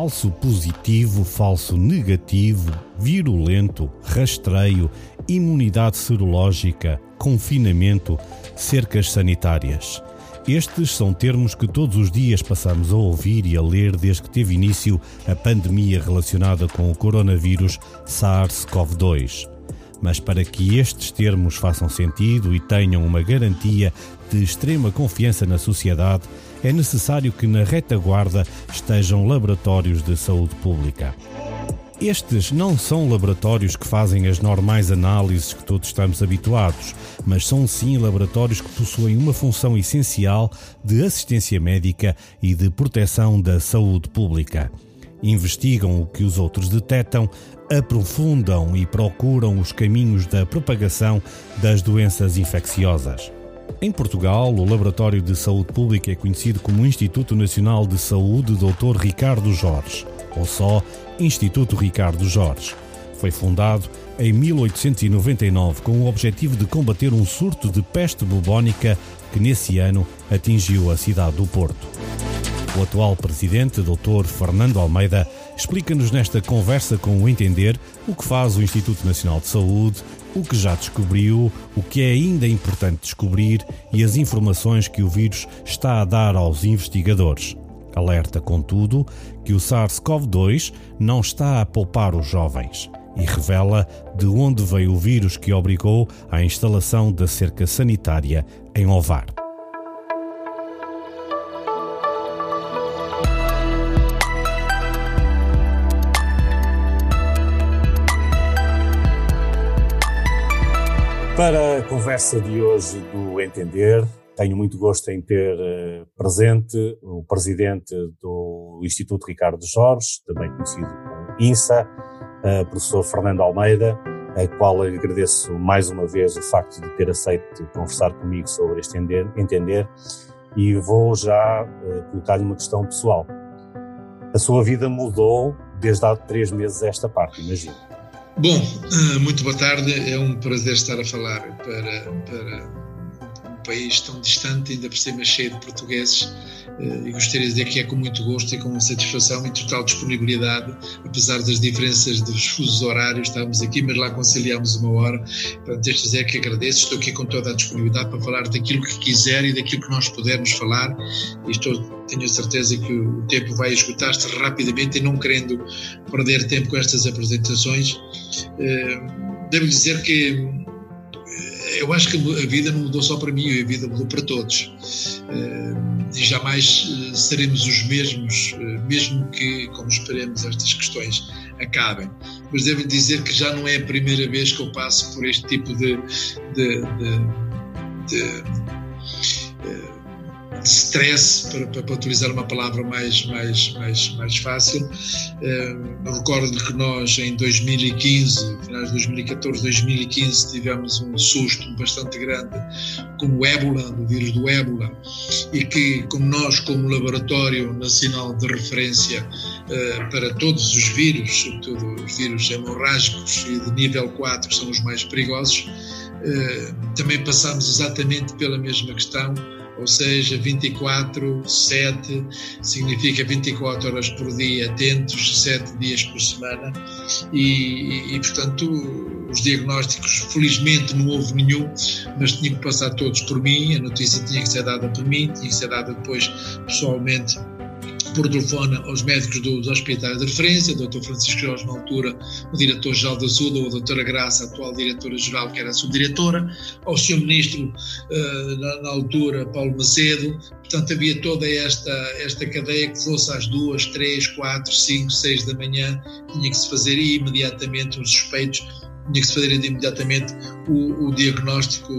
falso positivo, falso negativo, virulento, rastreio, imunidade serológica, confinamento, cercas sanitárias. Estes são termos que todos os dias passamos a ouvir e a ler desde que teve início a pandemia relacionada com o coronavírus SARS-CoV-2. Mas para que estes termos façam sentido e tenham uma garantia de extrema confiança na sociedade, é necessário que na retaguarda estejam laboratórios de saúde pública. Estes não são laboratórios que fazem as normais análises que todos estamos habituados, mas são sim laboratórios que possuem uma função essencial de assistência médica e de proteção da saúde pública. Investigam o que os outros detectam, aprofundam e procuram os caminhos da propagação das doenças infecciosas. Em Portugal, o Laboratório de Saúde Pública é conhecido como Instituto Nacional de Saúde Dr. Ricardo Jorge, ou só Instituto Ricardo Jorge. Foi fundado em 1899 com o objetivo de combater um surto de peste bubónica que nesse ano atingiu a cidade do Porto. O atual presidente, Dr. Fernando Almeida, explica-nos nesta conversa com o Entender o que faz o Instituto Nacional de Saúde, o que já descobriu, o que é ainda importante descobrir e as informações que o vírus está a dar aos investigadores. Alerta, contudo, que o SARS-CoV-2 não está a poupar os jovens e revela de onde veio o vírus que obrigou à instalação da cerca sanitária em Ovar. Para a conversa de hoje do Entender, tenho muito gosto em ter uh, presente o presidente do Instituto Ricardo Jorge, também conhecido como INSA, uh, professor Fernando Almeida, a qual agradeço mais uma vez o facto de ter aceito conversar comigo sobre este entender, e vou já uh, colocar-lhe uma questão pessoal. A sua vida mudou desde há três meses a esta parte, imagino. Bom, eh, muito boa tarde. É um prazer estar a falar para, para país tão distante, ainda por cima cheio de portugueses eh, e gostaria de dizer que é com muito gosto e com satisfação e total disponibilidade, apesar das diferenças dos fusos horários, estamos aqui, mas lá conciliamos uma hora. Portanto, deixo dizer que agradeço, estou aqui com toda a disponibilidade para falar daquilo que quiser e daquilo que nós pudermos falar e estou, tenho certeza que o tempo vai esgotar-se rapidamente e não querendo perder tempo com estas apresentações. Eh, devo dizer que eu acho que a vida não mudou só para mim, a vida mudou para todos e jamais uh, seremos os mesmos, uh, mesmo que, como esperemos, estas questões acabem. Mas devo dizer que já não é a primeira vez que eu passo por este tipo de, de, de de stress, para, para, utilizar uma palavra mais, mais, mais, mais fácil. Uh, recordo que nós, em 2015, finais de 2014, 2015, tivemos um susto bastante grande com o ébola, o vírus do ébola, e que, como nós, como Laboratório Nacional de Referência uh, para todos os vírus, sobretudo os vírus hemorrágicos e de nível 4, são os mais perigosos, uh, também passámos exatamente pela mesma questão ou seja, 24, 7 significa 24 horas por dia atentos, 7 dias por semana. E, e, portanto os diagnósticos felizmente não houve nenhum, mas tinha que passar todos por mim, a notícia tinha que ser dada por mim, tinha que ser dada depois pessoalmente por telefone aos médicos dos hospitais de referência, o Dr. Francisco Jorge, na altura, o diretor-geral da SUD, ou a doutora Graça, a atual diretora-geral, que era a subdiretora, ao Sr. Ministro, eh, na, altura, Paulo Macedo. Portanto, havia toda esta, esta cadeia que fosse às duas, três, quatro, cinco, seis da manhã, tinha que se fazer imediatamente os suspeitos tinha que se fazer imediatamente o, o, diagnóstico,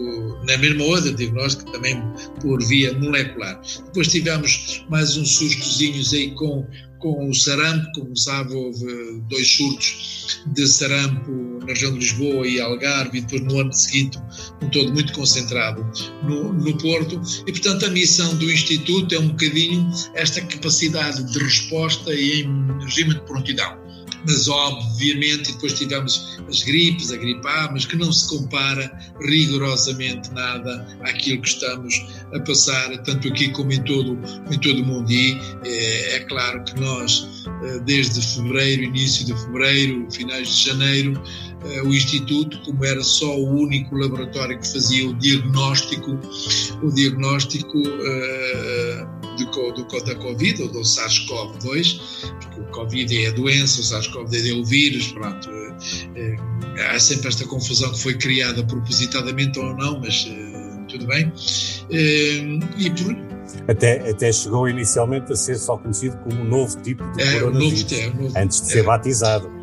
na mesma hora, diagnóstico também por via molecular. Depois tivemos mais uns sustozinhos aí com, com o sarampo, como sabe, houve dois surtos de sarampo na região de Lisboa e Algarve, e depois no ano seguinte, um todo muito concentrado no, no Porto. E, portanto, a missão do Instituto é um bocadinho esta capacidade de resposta e em regime de prontidão mas obviamente depois tivemos as gripes, a gripe A, mas que não se compara rigorosamente nada àquilo que estamos a passar, tanto aqui como em todo, em todo o mundo. E é, é claro que nós, eh, desde fevereiro, início de fevereiro, finais de janeiro, eh, o Instituto, como era só o único laboratório que fazia o diagnóstico, o diagnóstico do, da Covid, ou do SARS-CoV-2, porque o Covid é a doença, o SARS-CoV-2 é o vírus, pronto. Uh, há sempre esta confusão que foi criada propositadamente ou não, mas uh, tudo bem. e por, até, até chegou inicialmente a ser só conhecido como um novo tipo de é, coronavírus, novo, é, novo, antes de ser é. batizado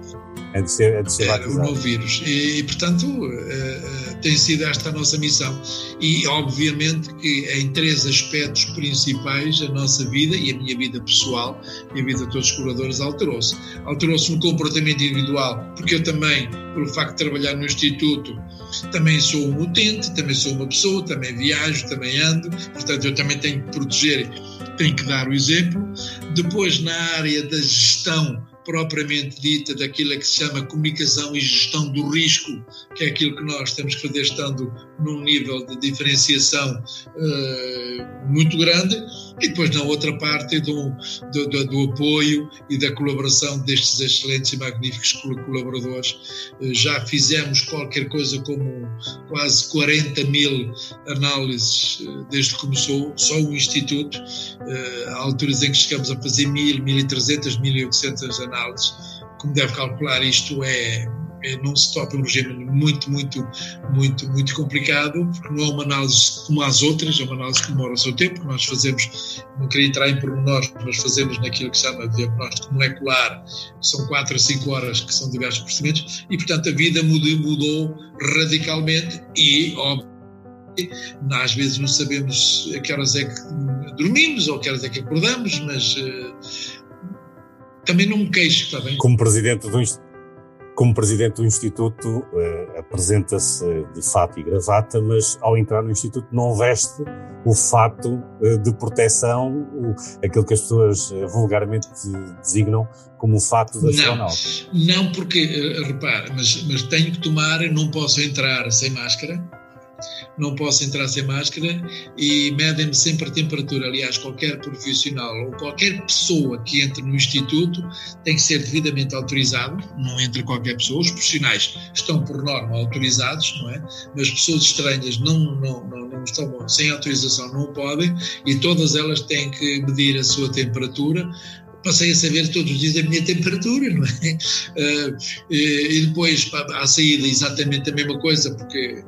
antes de ser, antes de ser batizado. o novo vírus. E, e portanto, tem sido esta a nossa missão. E, obviamente, que em três aspectos principais a nossa vida e a minha vida pessoal e a vida de todos os colaboradores alterou-se. Alterou-se no comportamento individual, porque eu também, pelo facto de trabalhar no Instituto, também sou um utente, também sou uma pessoa, também viajo, também ando, portanto, eu também tenho que proteger, tenho que dar o exemplo. Depois, na área da gestão, propriamente dita daquilo que se chama comunicação e gestão do risco, que é aquilo que nós temos que fazer estando num nível de diferenciação uh, muito grande, e depois na outra parte do, do, do, do, apoio e da colaboração destes excelentes e magníficos colaboradores. Uh, já fizemos qualquer coisa como quase 40 mil análises uh, desde que começou, só o Instituto, há alturas em que chegamos a fazer 1000, 1300, 1800 análises como deve calcular, isto é não se toca um regime muito, muito, muito, muito complicado, porque não é uma análise como as outras, é uma análise que demora o seu tempo, nós fazemos, não queria entrar em pormenores, mas fazemos naquilo que se chama diagnóstico molecular, são 4 a 5 horas que são diversos procedimentos, e portanto a vida mudou, mudou radicalmente e, óbvio, às vezes não sabemos a que horas é que dormimos ou a que horas é que acordamos, mas uh, também não me queixo, está bem? Como presidente do, como presidente do Instituto, uh, apresenta-se de fato e gravata, mas ao entrar no Instituto não veste o fato uh, de proteção, o, aquilo que as pessoas uh, vulgarmente designam como o fato da astronauta. Não, porque, repara, mas, mas tenho que tomar, não posso entrar sem máscara, não posso entrar sem máscara e medem-me sempre a temperatura. Aliás, qualquer profissional ou qualquer pessoa que entre no Instituto tem que ser devidamente autorizado, não entra qualquer pessoa. Os profissionais estão, por norma, autorizados, não é? Mas pessoas estranhas não, não, não, não estão sem autorização, não podem e todas elas têm que medir a sua temperatura passei a saber todos os dias a minha temperatura, não é? Uh, e depois, à saída, exatamente a mesma coisa, porque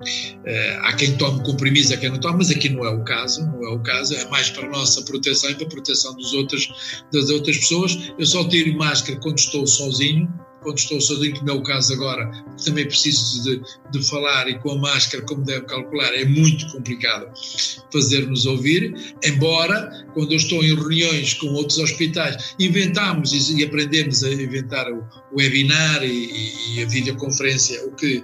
Uh, há quem tome comprimidos, há quem não tome, mas aqui não é o caso, não é o caso, é mais para a nossa proteção e para a proteção dos outros, das outras pessoas. Eu só tiro máscara quando estou sozinho, quando estou sozinho, como é o caso agora, também preciso de, de, falar e com a máscara, como deve calcular, é muito complicado fazer-nos ouvir, embora quando eu estou em reuniões com outros hospitais, inventamos e, e aprendemos a inventar o, o webinar e, e a videoconferência, o que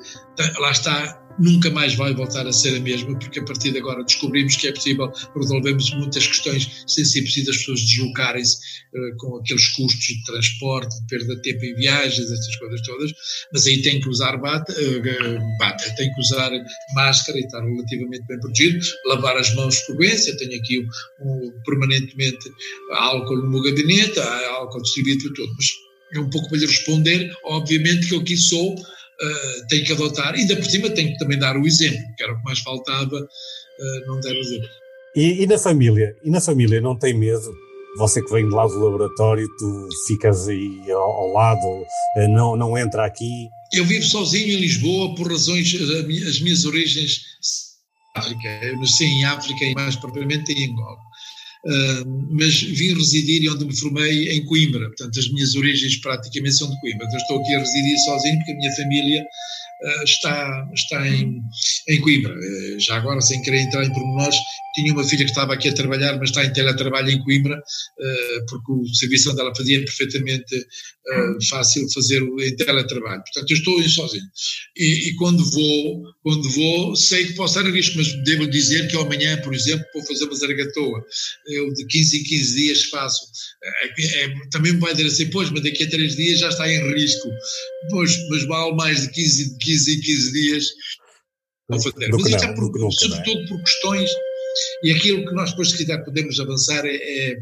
lá está nunca mais vai voltar a ser a mesma, porque a partir de agora descobrimos que é possível resolvermos muitas questões sensíveis das pessoas deslocarem-se uh, com aqueles custos de transporte, de perda de tempo em viagens, essas coisas todas, mas aí tem que usar bata, uh, bata tem que usar máscara e estar relativamente bem protegido, lavar as mãos com frequência, tenho aqui um, permanentemente álcool no meu gabinete, álcool distribuído por tudo, mas é um pouco para lhe responder, obviamente que eu aqui sou uh, tem que adotar, e ainda por cima tem que também dar o exemplo, que era o que mais faltava, uh, não dar o exemplo. E, e, na família? E na família não tem medo? Você que vem de lá do laboratório, tu ficas aí ao, ao lado, uh, não, não entra aqui? Eu vivo sozinho em Lisboa por razões, as minhas origens África. Eu nasci em África e mais propriamente em Angola. Mas vim residir e onde me formei em Coimbra, portanto as minhas origens praticamente são de Coimbra, então estou aqui a residir sozinho porque a minha família está, está em, em Coimbra. Uh, já agora, sem querer entrar em pormenores, tinha uma filha que estava aqui a trabalhar, mas está em teletrabalho em Coimbra, porque o serviço onde ela fazia é perfeitamente fácil fazer em teletrabalho. Portanto, eu estou sozinho. e, e, quando vou, quando vou, sei que posso estar em risco, mas devo dizer que amanhã, por exemplo, vou fazer uma zargatoa, eu de 15 em 15 dias faço, é, é, também me vai dizer assim, pois, mas daqui a 3 dias já está em risco, pois, mas vale mais de 15, 15 em 15 dias vou fazer. Mas isto é por, sobretudo por questões, e aquilo que nós depois se quiser podemos avançar é, é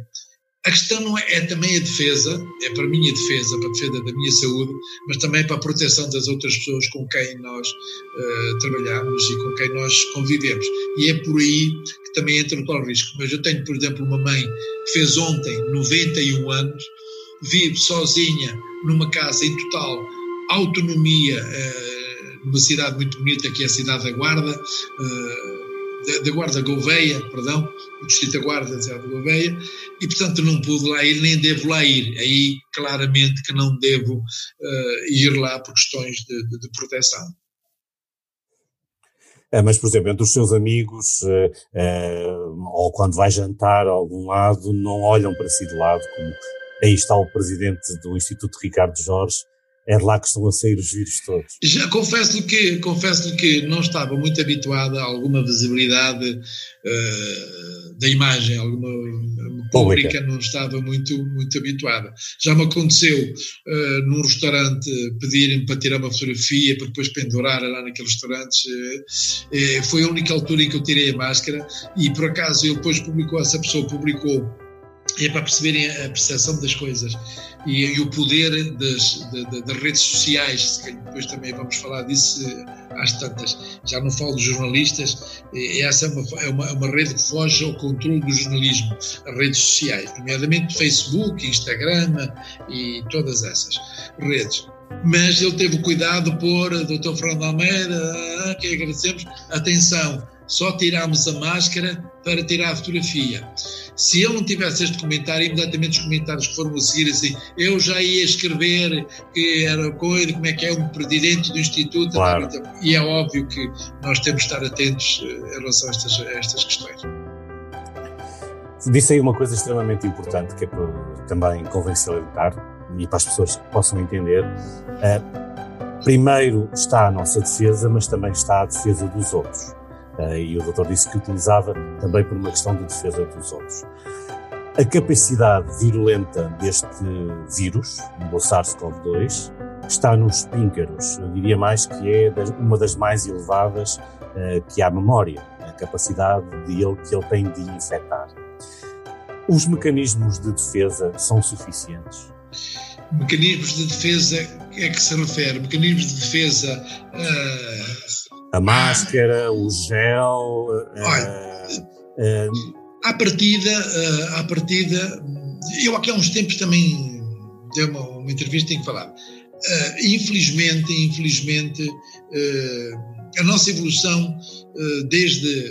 a questão não é, é, também a defesa, é para a minha defesa, para a defesa da minha saúde, mas também para a proteção das outras pessoas com quem nós uh, trabalhamos e com quem nós convivemos. E é por aí que também entra o tal risco. Mas eu tenho, por exemplo, uma mãe que fez ontem 91 anos, vive sozinha numa casa em total autonomia, uh, numa cidade muito bonita que é a cidade da Guarda. Uh, da, Guarda Gouveia, perdão, o Distrito da Guarda da Gouveia, e portanto não pude lá ir, nem devo lá ir. Aí claramente que não devo uh, ir lá por questões de, de, de proteção. É, mas, por exemplo, entre os seus amigos, uh, ou quando vai jantar a algum lado, não olham para si de lado, como aí está o presidente do Instituto Ricardo Jorge, é de lá que estão a sair os vírus todos. Já confesso-lhe que, confesso que não estava muito habituado a alguma visibilidade uh, da imagem, alguma pública, pública, não estava muito, muito habituada. Já me aconteceu uh, num restaurante pedirem para tirar uma fotografia para depois pendurar lá naqueles restaurantes. Uh, foi a única altura em que eu tirei a máscara e por acaso eu depois publicou, essa pessoa publicou, é para perceberem a percepção das coisas e, e o poder das, de, das, redes sociais, depois também vamos falar disso às tantas. Já não falo de jornalistas, essa é uma, é uma, é uma rede que foge ao controle do jornalismo, as redes sociais, nomeadamente Facebook, Instagram e todas essas redes mas ele teve cuidado pôr, Dr. Fernando Almeida, que agradecemos, atenção, só tirámos a máscara para tirar a fotografia. Se ele não tivesse este comentário, imediatamente os comentários que foram a seguir assim, eu já ia escrever que era coisa, como é que é um presidente do Instituto, claro. e é óbvio que nós temos de estar atentos eh, em relação a estas, a estas questões. Disse aí uma coisa extremamente importante que é para também salientar e para as pessoas que possam entender. Uh, primeiro está a nossa defesa, mas também está a defesa dos outros. Uh, e o doutor disse que utilizava também por uma questão de defesa dos outros. A capacidade virulenta deste vírus, do SARS-CoV-2, está nos píncaros. Eu diria mais que é uma das mais elevadas uh, que há memória, a capacidade de ele, que ele tem de infectar. Os mecanismos de defesa são suficientes? Mecanismos de defesa é que se refere? Mecanismos de defesa uh a máscara, o gel. Olha, uh, à partida, uh, à partida, eu aqui há uns tempos também dei uma, uma entrevista em que falava. Uh, infelizmente, infelizmente, a nossa evolução desde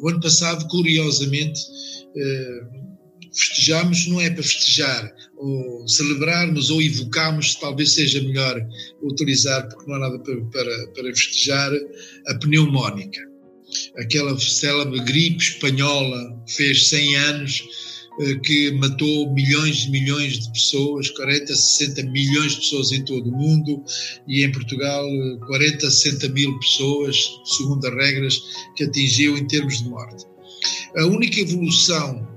o ano passado, curiosamente, festejamos não é para festejar ou celebrarmos ou evocarmos, talvez seja melhor utilizar, porque não há nada para, para, para festejar, a pneumónica. Aquela célebre gripe espanhola fez 100 anos, eh, que matou milhões e milhões de pessoas, 40, 60 milhões de pessoas em todo o mundo e em Portugal 40, 60 mil pessoas, segundo as regras, que atingiu em termos de morte. A única evolução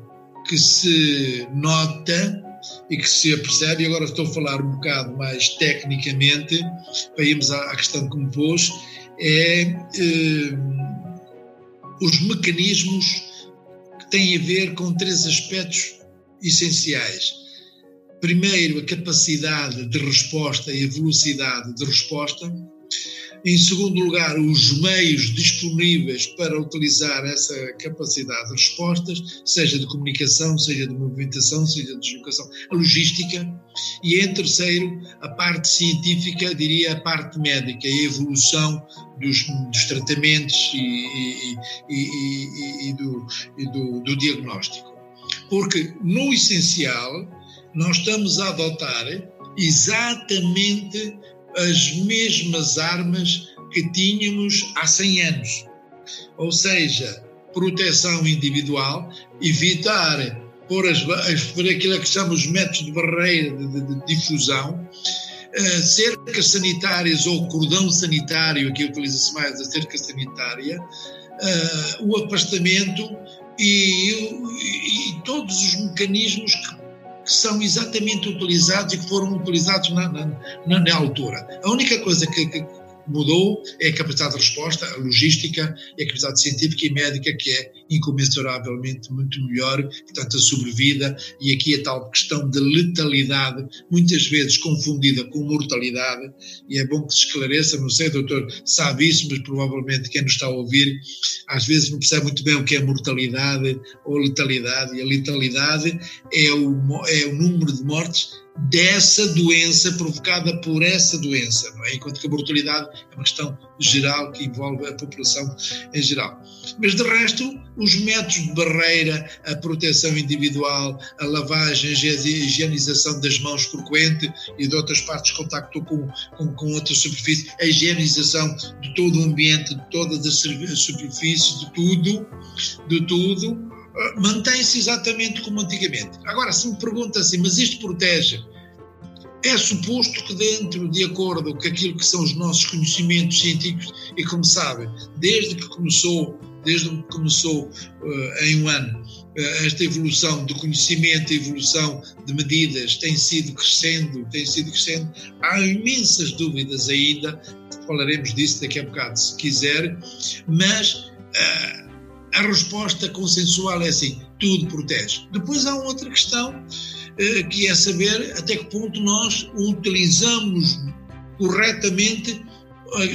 que se nota e que se apercebe, e agora estou a falar um bocado mais tecnicamente, para irmos à, questão que me pôs, é eh, os mecanismos que têm a ver com três aspectos essenciais. Primeiro, a capacidade de resposta e a velocidade de resposta. Em segundo lugar, os meios disponíveis para utilizar essa capacidade de respostas, seja de comunicação, seja de movimentação, seja de deslocação, a logística. E em terceiro, a parte científica, diria a parte médica, a evolução dos, dos tratamentos e, e, e, e do, do, do diagnóstico. Porque, no essencial, nós estamos a adotar exatamente as mesmas armas que tínhamos há 100 anos. Ou seja, proteção individual, evitar por, as, aquilo que chamamos métodos de barreira de, de, de difusão, uh, cercas sanitárias ou cordão sanitário, aqui utiliza-se mais a cerca sanitária, uh, o afastamento e, e, e, todos os mecanismos que, que, são exatamente utilizados e que foram utilizados na, na, na, na altura. A única coisa que, que mudou é a capacidade de resposta, a logística e a capacidade científica e médica que é incomensuravelmente muito melhor, portanto a sobrevida. E aqui a tal questão de letalidade, muitas vezes confundida com mortalidade, e é bom que se esclareça, não sei, doutor, sabe isso, mas provavelmente quem nos está a ouvir às vezes não percebe muito bem o que é mortalidade ou letalidade, e a letalidade é o, é o número de mortes dessa doença, provocada por essa doença, não é? Enquanto que a mortalidade é uma questão geral que envolve a população em geral. Mas de resto, os métodos de barreira, a proteção individual, a lavagem, a higienização das mãos frequente e de outras partes de contacto com, com, com outras superfícies, a higienização de todo o ambiente, de todas as superfícies, de tudo, de tudo, mantém-se exatamente como antigamente. Agora, se me pergunta assim, mas isto protege? É suposto que dentro, de acordo com aquilo que são os nossos conhecimentos científicos, e como sabem, desde que começou, desde que começou uh, em um ano, uh, esta evolução de conhecimento, a evolução de medidas tem sido crescendo, tem sido crescendo, há imensas dúvidas ainda, falaremos disso daqui a bocado, se quiser, mas uh, a resposta consensual é assim: tudo protege. Depois há outra questão eh, que é saber até que ponto nós utilizamos corretamente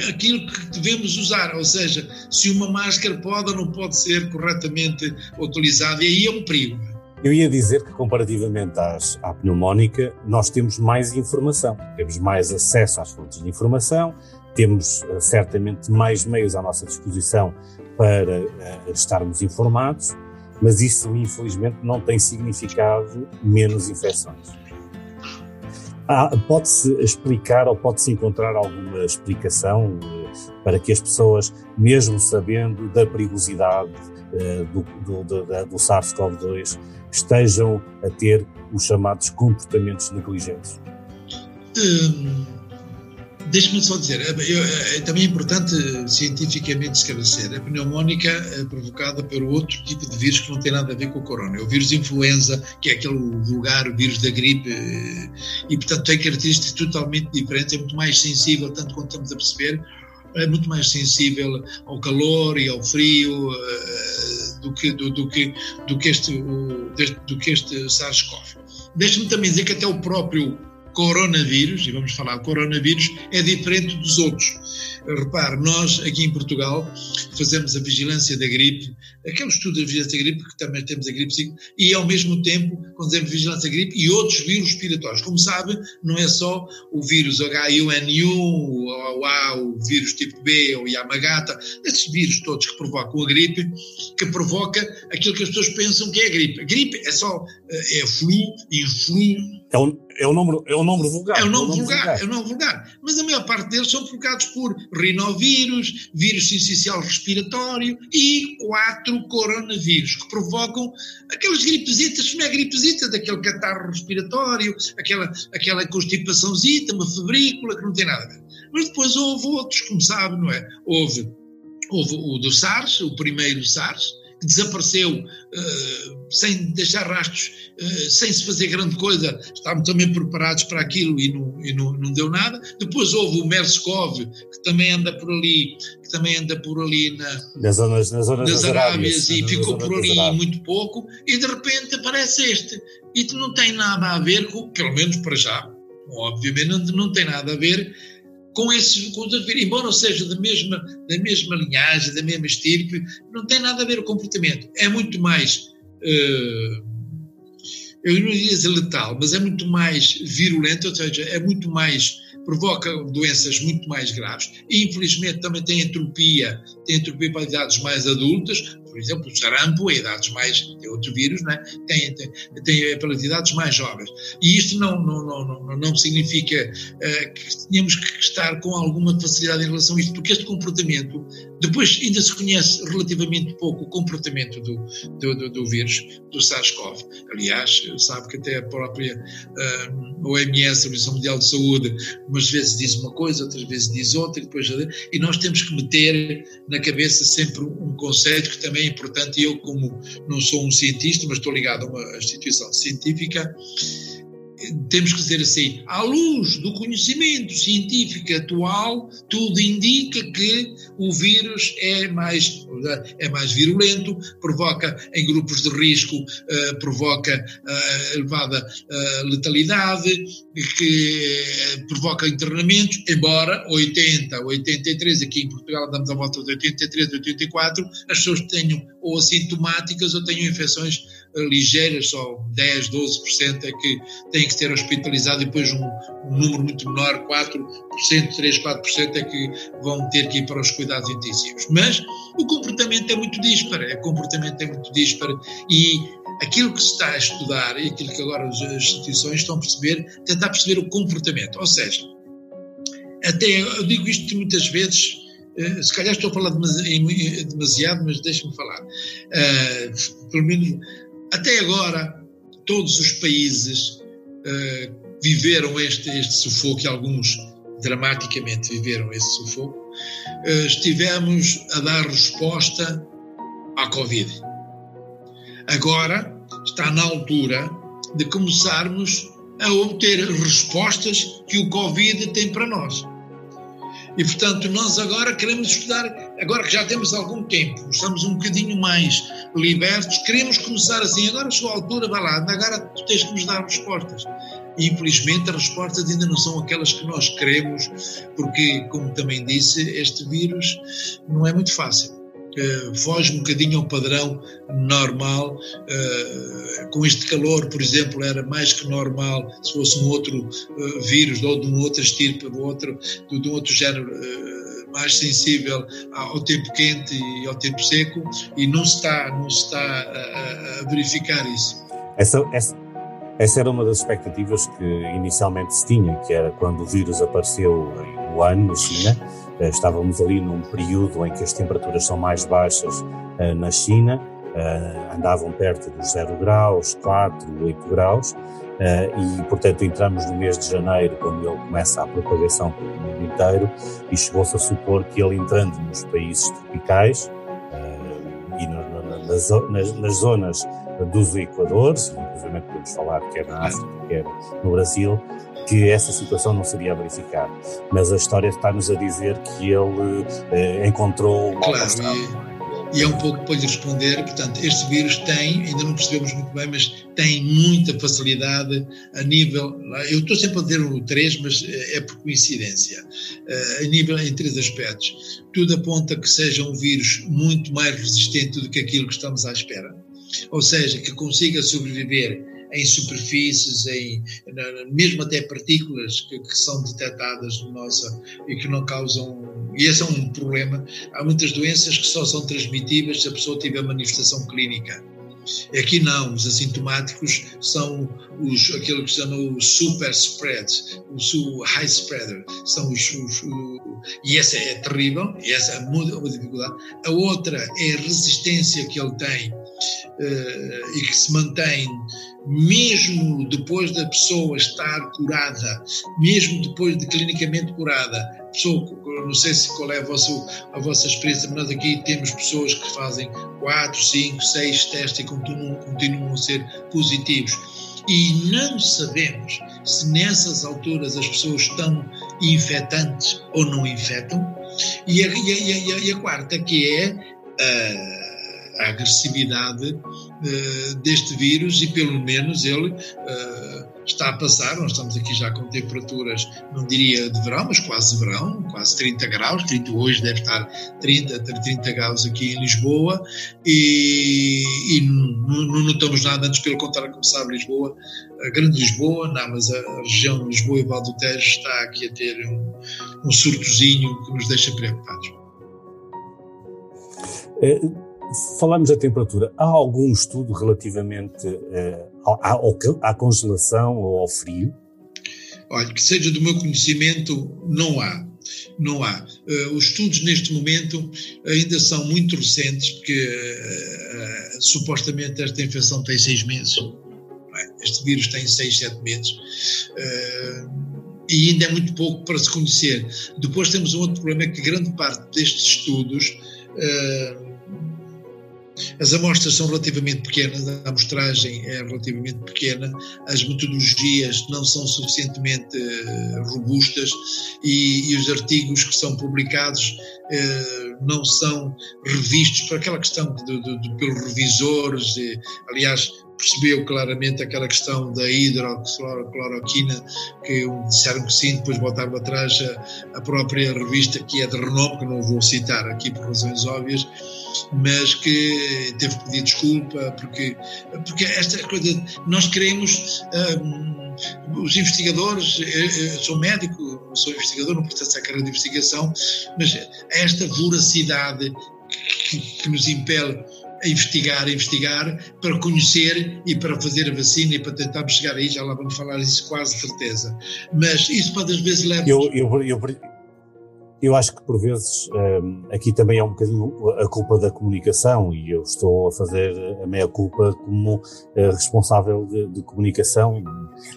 aquilo que devemos usar, ou seja, se uma máscara pode ou não pode ser corretamente utilizada, e aí é um perigo. Eu ia dizer que, comparativamente às, à pneumónica, nós temos mais informação, temos mais acesso às fontes de informação, temos eh, certamente mais meios à nossa disposição para uh, estarmos informados, mas isso infelizmente não tem significado menos infecções. Pode-se explicar ou pode-se encontrar alguma explicação uh, para que as pessoas, mesmo sabendo da perigosidade uh, do, do, do, do SARS-CoV-2, estejam a ter os chamados comportamentos negligentes? Hum Deixe-me só dizer, é, é, também é importante cientificamente esclarecer, a pneumónica é provocada por outro tipo de vírus que não tem nada a ver com o corona, é o vírus influenza, que é aquele vulgar o vírus da gripe, e portanto tem características totalmente diferentes, é muito mais sensível, tanto quanto estamos a perceber, é muito mais sensível ao calor e ao frio uh, do, que, do, do, que, do que este, do que este SARS-CoV. Deixe-me também dizer que até o próprio coronavírus, e vamos falar coronavírus, é diferente dos outros. Repare, nós aqui em Portugal fazemos a vigilância da gripe, aquele estudo da vigilância da gripe, que também temos a gripe 5, e ao mesmo tempo, quando dizemos vigilância da gripe, e outros vírus respiratórios. Como sabe, não é só o vírus H1N1, ou A, o vírus tipo B, ou Yamagata, esses vírus todos que provocam a gripe, que provoca aquilo que as pessoas pensam que é a gripe. A gripe é só, eh, é flu, influ, é um, é um número, é um número vulgar. É um número, é um vulgar, vulgar, é um número vulgar. Mas a maior parte deles são provocados por rinovírus, vírus sincicial respiratório e quatro coronavírus, que provocam aquelas gripesitas, não é gripesita, daquele catarro respiratório, aquela, aquela constipaçãozita, uma febrícula, que não tem nada a ver. Mas depois houve outros, como sabe, não é? Houve, houve o do SARS, o primeiro SARS, que desapareceu uh, sem deixar rastros, uh, sem se fazer grande coisa, estávamos também preparados para aquilo e não, e não, não deu nada. Depois houve o MERS-CoV, que também anda por ali, que também anda por ali na, nas zonas, nas zonas das, das Arábias, e ficou por ali muito pouco, e de repente aparece este. E não tem nada a ver com, pelo menos para já, obviamente não, não tem nada a ver com esses, com os embora seja da mesma, da mesma linhagem, da mesma estirpe, não tem nada a ver o comportamento. É muito mais, uh, eu não ia dizer letal, mas é muito mais virulento, ou seja, é muito mais, provoca doenças muito mais graves. E, infelizmente também tem entropia, tem entropia para idades mais adultas, por exemplo, o sarampo, a idades mais, tem outro vírus, não é? tem, tem, tem pelas idades mais jovens. E isto não, não, não, não, não significa uh, que tenhamos que estar com alguma facilidade em relação a isto, porque este comportamento, depois ainda se conhece relativamente pouco o comportamento do, do, do, do vírus, do SARS-CoV. Aliás, sabe que até a própria uh, OMS, a Organização Mundial de Saúde, umas vezes diz uma coisa, outras vezes diz outra, e depois e nós temos que meter na cabeça sempre um conceito que também é importante. Eu, como não sou um cientista, mas estou ligado a uma instituição científica, temos que dizer assim, à luz do conhecimento científico atual, tudo indica que o vírus é mais, é mais virulento, provoca em grupos de risco, uh, provoca uh, elevada uh, letalidade, que provoca internamentos, embora 80, 83, aqui em Portugal andamos à volta de 83, 84, as pessoas tenham ou assintomáticas ou tenham infecções ligeiras, só 10, 12% é que têm que ser hospitalizados e depois um, um, número muito menor, 4%, 3, 4% é que vão ter que ir para os cuidados intensivos. Mas o comportamento é muito disparo, o comportamento é muito disparo e aquilo que se está a estudar e aquilo que agora as instituições estão a perceber, tentar perceber o comportamento, ou seja, até eu digo isto muitas vezes, eh, se calhar estou a falar demasiado, mas deixe-me falar. Uh, pelo menos até agora, todos os países uh, viveram este, este sufoco, e alguns dramaticamente viveram esse sufoco. Uh, estivemos a dar resposta à Covid. Agora está na altura de começarmos a obter respostas que o Covid tem para nós. E, portanto, nós agora queremos estudar, agora que já temos algum tempo, estamos um bocadinho mais libertos, queremos começar assim, agora chegou a altura, vai lá, agora tu tens que nos dar respostas. E, infelizmente, as respostas ainda não são aquelas que nós queremos, porque, como também disse, este vírus não é muito fácil uh, foge um bocadinho ao padrão normal. Uh, com este calor, por exemplo, era mais que normal se fosse um outro uh, vírus ou de um outro estirpe, de, outro, de, de um outro género mais sensível ao tempo quente e ao tempo seco e não se está, não se está a, a verificar isso. Essa, essa, essa era uma das expectativas que inicialmente se tinha, que era quando o vírus apareceu em Wuhan, na China, eh, estávamos ali num período em que as temperaturas são mais baixas eh, na China, eh, andavam perto dos 0 graus, 4, 8 graus, e portanto entramos no mês de janeiro, quando ele começa a propagação pelo mundo inteiro, e chegou-se a supor que ele entrando nos países tropicais e nas, nas, nas zonas dos Equadores, inclusive podemos falar quer na África, quer no Brasil, que essa situação não seria a verificar. Mas a história está-nos a dizer que ele eh, encontrou uma claro, e, e, é um pouco para lhe responder, portanto, este vírus tem, ainda não percebemos muito bem, mas tem muita facilidade a nível, eu estou sempre a dizer o 3, mas eh, é por coincidência, eh, a nível em três aspectos. Tudo aponta que seja um vírus muito mais resistente do que aquilo que estamos à espera. Ou seja, que consiga sobreviver em superfícies, em, mesmo até partículas que, que são detectadas no nossa e que não causam. E esse é um problema. Há muitas doenças que só são transmitíveis se a pessoa tiver manifestação clínica. Aqui não, os assintomáticos são os, aquilo que se chama o super spread, o high spreader, são os, os, e essa é terrível, essa é uma dificuldade. A outra é a resistência que ele tem uh, e que se mantém mesmo depois da pessoa estar curada, mesmo depois de clinicamente curada, pessoa, não sei se qual é a vossa, a vossa experiência, mas nós aqui temos pessoas que fazem 4, 5, 6 testes e continuam, continuam a ser positivos. E não sabemos se nessas alturas as pessoas estão infetantes ou não infectam. E a, e a, e a, a quarta, que é. Uh, a agressividade uh, deste vírus e pelo menos ele uh, está a passar, nós estamos aqui já com temperaturas, não diria de verão, mas quase verão, quase 30 graus, 30, hoje deve estar 30, 30 graus aqui em Lisboa. E, e não, notamos nada, antes pelo contrário, como sabe Lisboa, a grande Lisboa, não, mas a, região de Lisboa e Val do Tejo está aqui a ter um, um surtozinho que nos deixa preocupados. É falamos da temperatura. Há algum estudo relativamente uh, à, à, congelação ou ao frio? Olha, que seja do meu conhecimento, não há. Não há. Uh, os estudos neste momento ainda são muito recentes, porque uh, supostamente esta infecção tem seis meses. É? Este vírus tem seis, sete meses. e ainda é muito pouco para se conhecer. Depois temos um outro problema, é que grande parte destes estudos as amostras são relativamente pequenas, a amostragem é relativamente pequena, as metodologias não são suficientemente uh, robustas e, e, os artigos que são publicados uh, não são revistos por aquela questão de, de, de, pelos revisores. E, aliás, percebeu claramente aquela questão da hidrocloroquina, que disseram que sim, depois voltaram atrás a, a própria revista, que é de renome, que não vou citar aqui por razões óbvias, mas que teve que pedir desculpa, porque, porque esta coisa, nós queremos, um, os investigadores, eu sou médico, sou investigador, não pertenço à carreira de investigação, mas esta voracidade que, que nos impele a investigar, a investigar, para conhecer e para fazer a vacina e para tentarmos chegar aí, já lá vamos falar isso quase certeza. Mas isso pode às vezes levar... Eu, eu, eu, eu acho que por vezes um, aqui também é um bocadinho a culpa da comunicação e eu estou a fazer a meia culpa como uh, responsável de, de, comunicação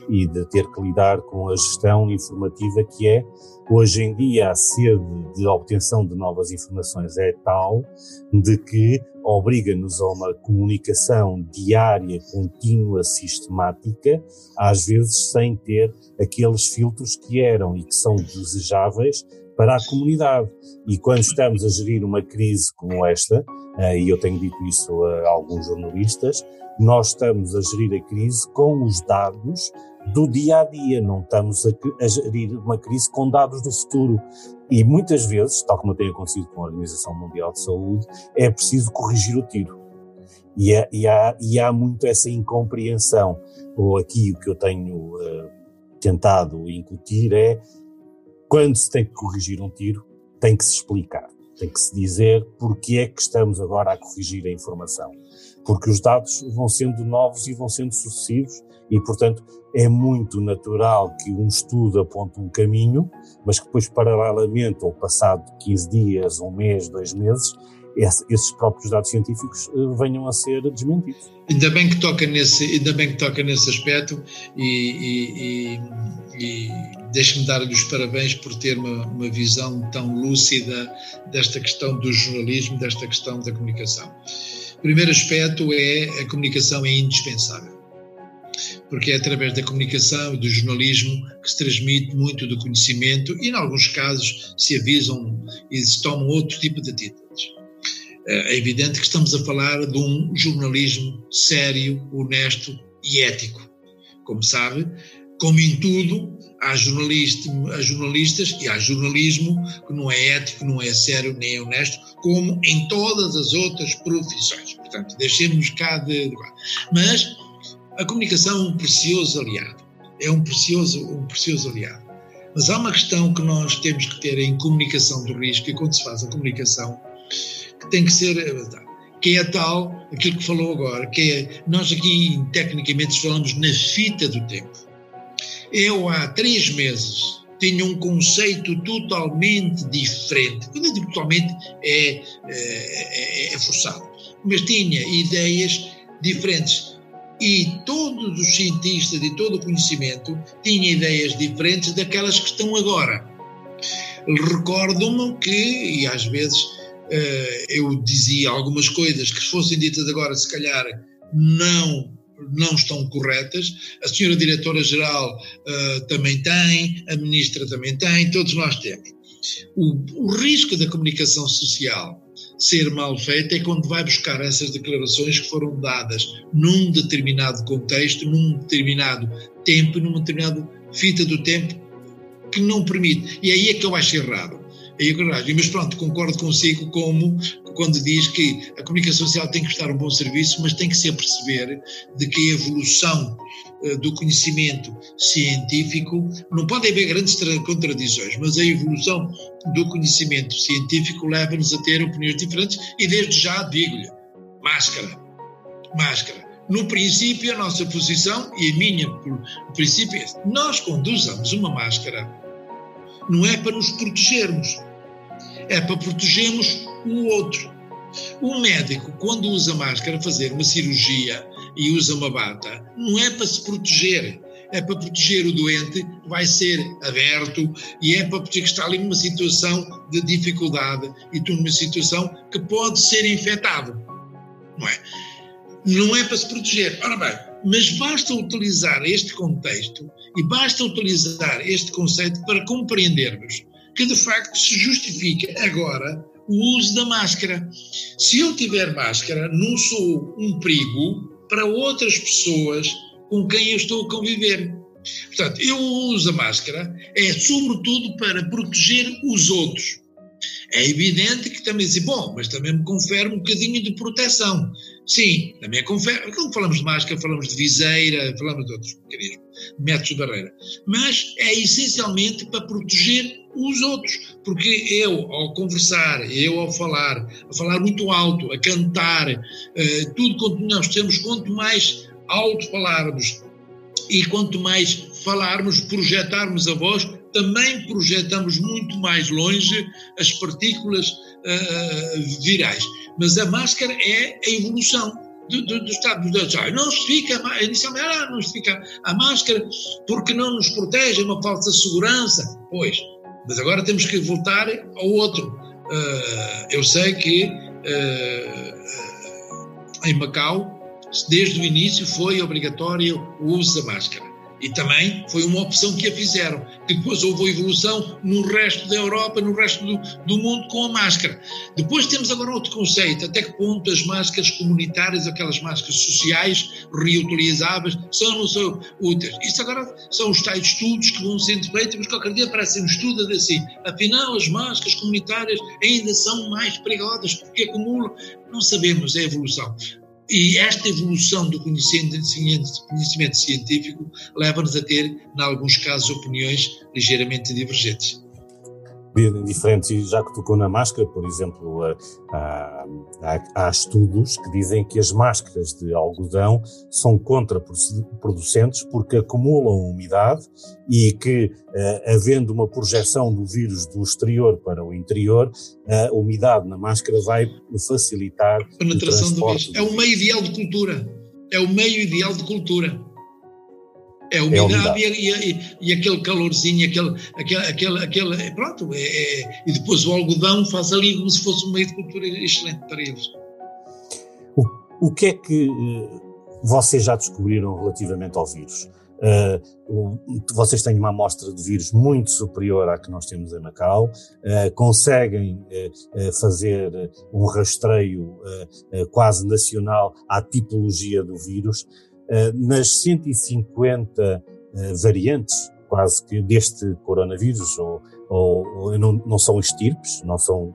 e de ter que lidar com a gestão informativa que é hoje em dia a sede de obtenção de novas informações é tal de que obriga-nos a uma comunicação diária, contínua, sistemática, às vezes sem ter aqueles filtros que eram e que são desejáveis para a comunidade. E quando estamos a gerir uma crise como esta, eh, e eu tenho dito isso a alguns jornalistas, nós estamos a gerir a crise com os dados do dia a dia, não estamos a, gerir uma crise com dados do futuro. E muitas vezes, tal como tem acontecido com a Organização Mundial de Saúde, é preciso corrigir o tiro. E, é, e, há, e há muito essa incompreensão. Ou aqui o que eu tenho uh, tentado incutir é quando se tem que corrigir um tiro, tem que se explicar, tem que se dizer porque é que estamos agora a corrigir a informação. Porque os dados vão sendo novos e vão sendo sucessivos e, portanto, é muito natural que um estudo aponte um caminho, mas que depois, paralelamente, ou passado 15 dias, um mês, dois meses, esses próprios dados científicos eh, venham a ser desmentidos. Ainda bem que toca nesse, ainda bem que toca nesse aspecto e, e, e, e deixe-me dar-lhe os parabéns por ter uma, uma visão tão lúcida desta questão do jornalismo, desta questão da comunicação. O primeiro aspecto é a comunicação é indispensável porque é através da comunicação e do jornalismo que se transmite muito do conhecimento e, em alguns casos, se avisam e se tomam outro tipo de atitudes. É evidente que estamos a falar de um jornalismo sério, honesto e ético. Como sabe, como em tudo, há, há jornalistas e há jornalismo que não é ético, não é sério, nem é honesto, como em todas as outras profissões. Portanto, deixemos cá de. Mas a comunicação é um precioso aliado. É um precioso, um precioso aliado. Mas há uma questão que nós temos que ter em comunicação do risco, e quando se faz a comunicação, que tem que ser, que é tal, aquilo que falou agora, que é, nós aqui tecnicamente falamos na fita do tempo. Eu há três meses tinha um conceito totalmente diferente. Quando eu digo totalmente, é, é, é, é forçado. Mas tinha ideias diferentes. E todos os cientistas de todo o conhecimento tinham ideias diferentes daquelas que estão agora. Recordo-me que, e às vezes eh, eu dizia algumas coisas que fossem ditas agora, se calhar não não estão corretas. A senhora diretora-geral uh, também tem, a ministra também tem, todos nós temos. O, o, risco da comunicação social ser mal feita é quando vai buscar essas declarações que foram dadas num determinado contexto, num determinado tempo, numa determinada fita do tempo que não permite. E aí é que eu acho errado. É. Mas pronto, concordo consigo como quando diz que a comunicação social tem que prestar um bom serviço, mas tem que se aperceber de que a evolução uh, do conhecimento científico, não pode haver grandes contradições, mas a evolução do conhecimento científico leva-nos a ter opiniões diferentes e desde já digo-lhe, máscara. Máscara. No princípio, a nossa posição, e a minha, o princípio é: nós, quando usamos uma máscara, não é para nos protegermos, é para protegermos o outro. O médico, quando usa máscara, fazer uma cirurgia e usa uma bata, não é para se proteger, é para proteger o doente que vai ser aberto e é para proteger que está ali numa situação de dificuldade e tu numa situação que pode ser infectado. Não é? Não é para se proteger. Ora bem, mas basta utilizar este contexto e basta utilizar este conceito para compreendermos que de facto se justifica agora o uso da máscara. Se eu tiver máscara, não sou um perigo para outras pessoas com quem eu estou a conviver. Portanto, eu uso a máscara é sobretudo para proteger os outros. É evidente que também diz, bom, mas também me confere um bocadinho de proteção. Sim, também confere. Quando falamos de máscara, falamos de viseira, falamos de outros mecanismos, métodos de barreira. Mas é essencialmente para proteger os outros. Porque eu, ao conversar, eu ao falar, a falar muito alto, a cantar, uh, tudo quanto nós temos, quanto mais alto falarmos e quanto mais falarmos, projetarmos a voz, também projetamos muito mais longe as partículas uh, virais. Mas a máscara é a evolução do, do, do estado dos ah, Não se fica, inicialmente, ah, não se fica a máscara porque não nos protege, é uma falsa segurança. Pois, mas agora temos que voltar ao outro. Uh, eu sei que uh, em Macau, desde o início, foi obrigatório o uso da máscara. E também foi uma opção que a fizeram. Depois houve evolução no resto da Europa, no resto do, do, mundo com a máscara. Depois temos agora outro conceito: até que ponto as máscaras comunitárias, aquelas máscaras sociais, reutilizáveis, são ou não são úteis? Isso agora são os tais estudos que vão sendo feitos, mas qualquer dia aparece um estudo assim: afinal, as máscaras comunitárias ainda são mais perigosas porque acumulam. Não sabemos, a evolução. E esta evolução do conhecimento, conhecimento científico leva-nos a ter, em alguns casos, opiniões ligeiramente divergentes diferentes, e já que tocou na máscara, por exemplo, há, há, há, estudos que dizem que as máscaras de algodão são contraproducentes porque acumulam umidade e que, uh, havendo uma projeção do vírus do exterior para o interior, a umidade na máscara vai facilitar a penetração do vírus. É o meio ideal de cultura. É o meio ideal de cultura. É a umidade, é umidade. E, e, e, aquele calorzinho, aquele, aquele, aquele, aquele pronto, é, é, e depois o algodão faz ali como se fosse um meio de cultura excelente para eles. O, o que é que eh, vocês já descobriram relativamente ao vírus? Uh, vocês têm uma amostra de vírus muito superior à que nós temos em Macau, uh, conseguem uh, fazer um rastreio quase nacional à tipologia do vírus. Eh, nas 150 eh, variantes, quase que deste coronavírus, ou, ou, não, não, são estirpes, não são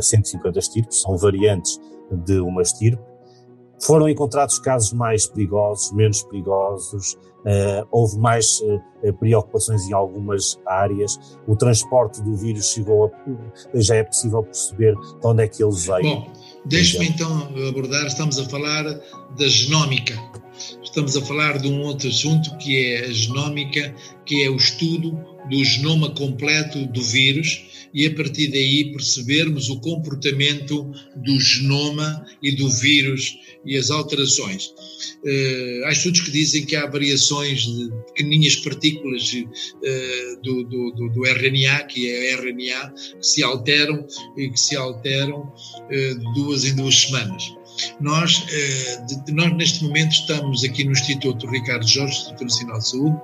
150 eh, estirpes, são variantes de uma estirpe, foram encontrados casos mais perigosos, menos perigosos, uh, houve mais uh, preocupações em algumas áreas, o transporte do vírus chegou a, já é possível perceber de onde é que ele veio. Bom, deixe-me então abordar, estamos a falar da genómica, estamos a falar de um outro assunto que é a genómica, que é o estudo do genoma completo do vírus e a partir daí percebermos o comportamento do genoma e do vírus e as alterações. Uh, há estudos que dizem que há variações de pequenininhas partículas uh, do, do, do, do, RNA, que é RNA, que se alteram e que se alteram uh, de duas em duas semanas. Nós, eh, nós, neste momento, estamos aqui no Instituto Ricardo Jorge, Instituto Nacional de Saúde,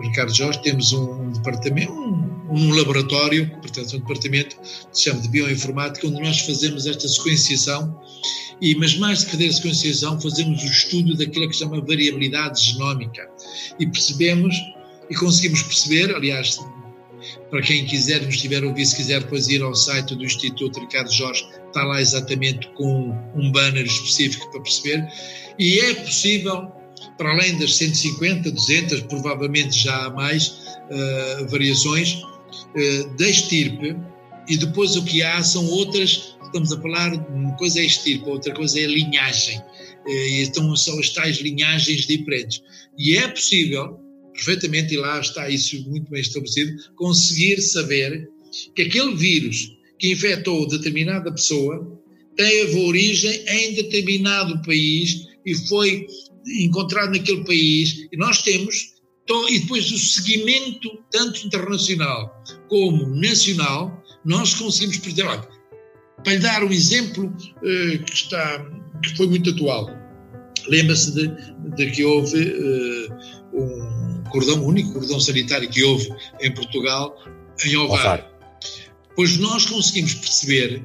Ricardo Jorge, temos um departamento, um, um laboratório, portanto, um departamento que se chama de Bioinformática, onde nós fazemos esta sequenciação, e, mas mais de fazer a sequenciação, fazemos o estudo daquilo que se chama variabilidade genómica, e percebemos, e conseguimos perceber, aliás, para quem quiser, nos estiver a ouvir, se quiser depois ir ao site do Instituto Ricardo Jorge, está lá exatamente com um banner específico para perceber. E é possível, para além das 150, 200, provavelmente já há mais uh, variações, uh, da estirpe, e depois o que há são outras estamos a falar, uma coisa é estirpe, outra coisa é linhagem. Eh, então são as tais linhagens diferentes. E é possível, perfeitamente, e lá está isso muito bem estabelecido, conseguir saber que aquele vírus que infectou determinada pessoa teve origem em determinado país e foi encontrado naquele país, e nós temos, e depois o seguimento, tanto internacional como nacional, nós conseguimos perder. Olha, para lhe dar um exemplo uh, que, está, que foi muito atual, lembra-se de, de, que houve uh, um cordão único, cordão sanitário que houve em Portugal, em Ovar. Pois nós conseguimos perceber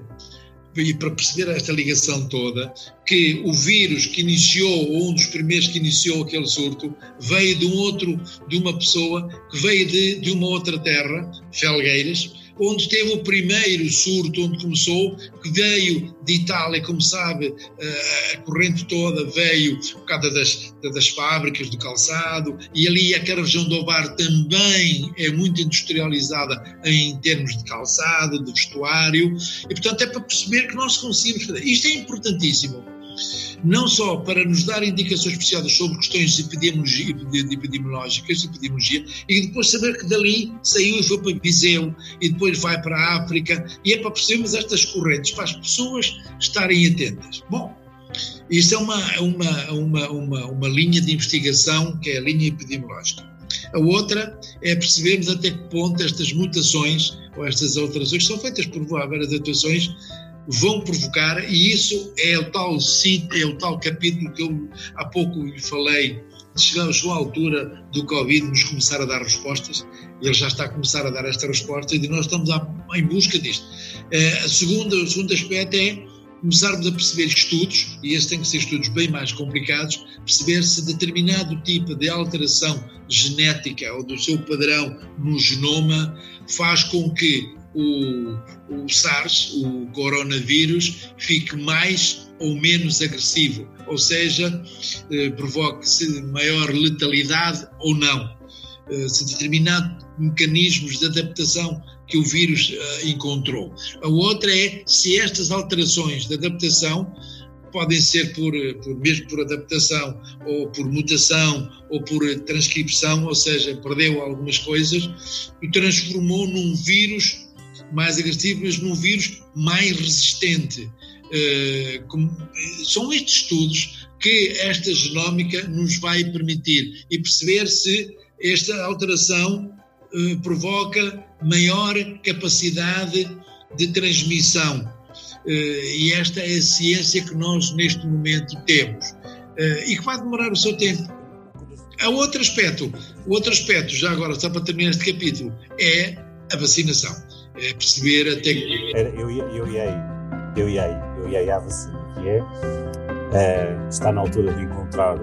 e para perceber esta ligação toda, que o vírus que iniciou, ou um dos primeiros que iniciou aquele surto, veio de um outro, de uma pessoa que veio de, de uma outra terra, Felgueiras, onde teve o primeiro surto, onde começou, que veio de Itália, como sabe, eh, a corrente toda veio por causa das, das fábricas do calçado, e ali aquela região do Ovar também é muito industrializada em termos de calçado, de vestuário, e portanto é para perceber que nós conseguimos fazer. Isto é importantíssimo não só para nos dar indicações especiais sobre questões de epidemiologia, de epidemiológicas, de epidemiologia, e depois saber que dali saiu e foi para Viseu, e depois vai para a África, e é para percebermos estas correntes, para as pessoas estarem atentas. Bom, isso é uma, uma, uma, uma, uma linha de investigação que é a linha epidemiológica. A outra é percebermos até que ponto estas mutações ou estas alterações são feitas por várias atuações vão provocar, e isso é o tal é o tal capítulo que eu há pouco lhe falei, chegou a altura do Covid nos começar a dar respostas, ele já está a começar a dar esta resposta e nós estamos em busca disto. Uh, a segunda, o segundo aspecto é começarmos a perceber estudos, e esses têm que ser estudos bem mais complicados, perceber se determinado tipo de alteração genética ou do seu padrão no genoma faz com que o, o SARS, o coronavírus, fique mais ou menos agressivo, ou seja, eh, provoque-se maior letalidade ou não. Eh, se determinados mecanismos de adaptação que o vírus eh, encontrou. A outra é se estas alterações de adaptação podem ser por, por, mesmo por adaptação ou por mutação ou por transcrição, ou seja, perdeu algumas coisas e transformou num vírus mais agressivo, mas num vírus mais resistente. Uh, são estes estudos que esta genómica nos vai permitir e perceber se esta alteração uh, provoca maior capacidade de transmissão. Uh, e esta é a ciência que nós neste momento temos e que vai demorar o seu tempo. Há outro aspecto, o outro aspecto, já agora, só para terminar este capítulo, é a vacinação é perceber até que. Eu ia, eu ia, eu ia, eu ia à vacina, que é. Uh, está na altura de encontrar,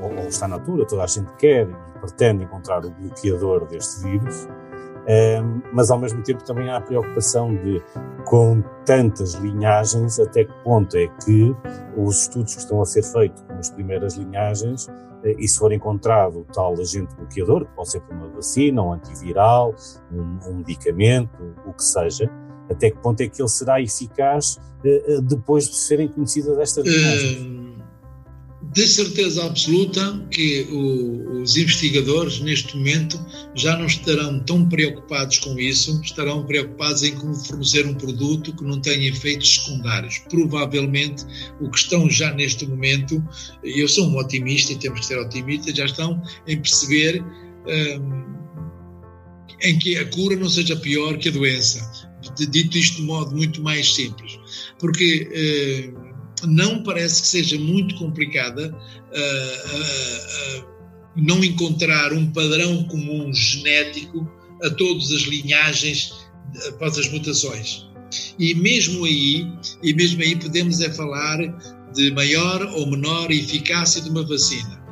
ou, ou, está na altura, toda a gente quer e pretende encontrar o bloqueador deste vírus, uh, mas ao mesmo tempo também há a preocupação de, com tantas linhagens, até que ponto é que os estudos que estão a ser feitos com as primeiras linhagens e se for encontrado o tal agente bloqueador, que pode ser por uma vacina, um antiviral, um, um medicamento, o que seja, até que ponto é que ele será eficaz uh, depois de serem conhecidas estas doenças? Uh, de certeza absoluta que o, os investigadores, neste momento, já não estarão tão preocupados com isso, estarão preocupados em como fornecer um produto que não tenha efeitos secundários. Provavelmente, o que estão já neste momento, e eu sou um otimista e temos que ser otimistas, já estão em perceber hum, em que a cura não seja pior que a doença. Dito isto de modo muito mais simples. Porque. Hum, não parece que seja muito complicada uh, uh, uh, não encontrar um padrão comum genético a todas as linhagens após as mutações. E mesmo aí, e mesmo aí podemos é falar de maior ou menor eficácia de uma vacina.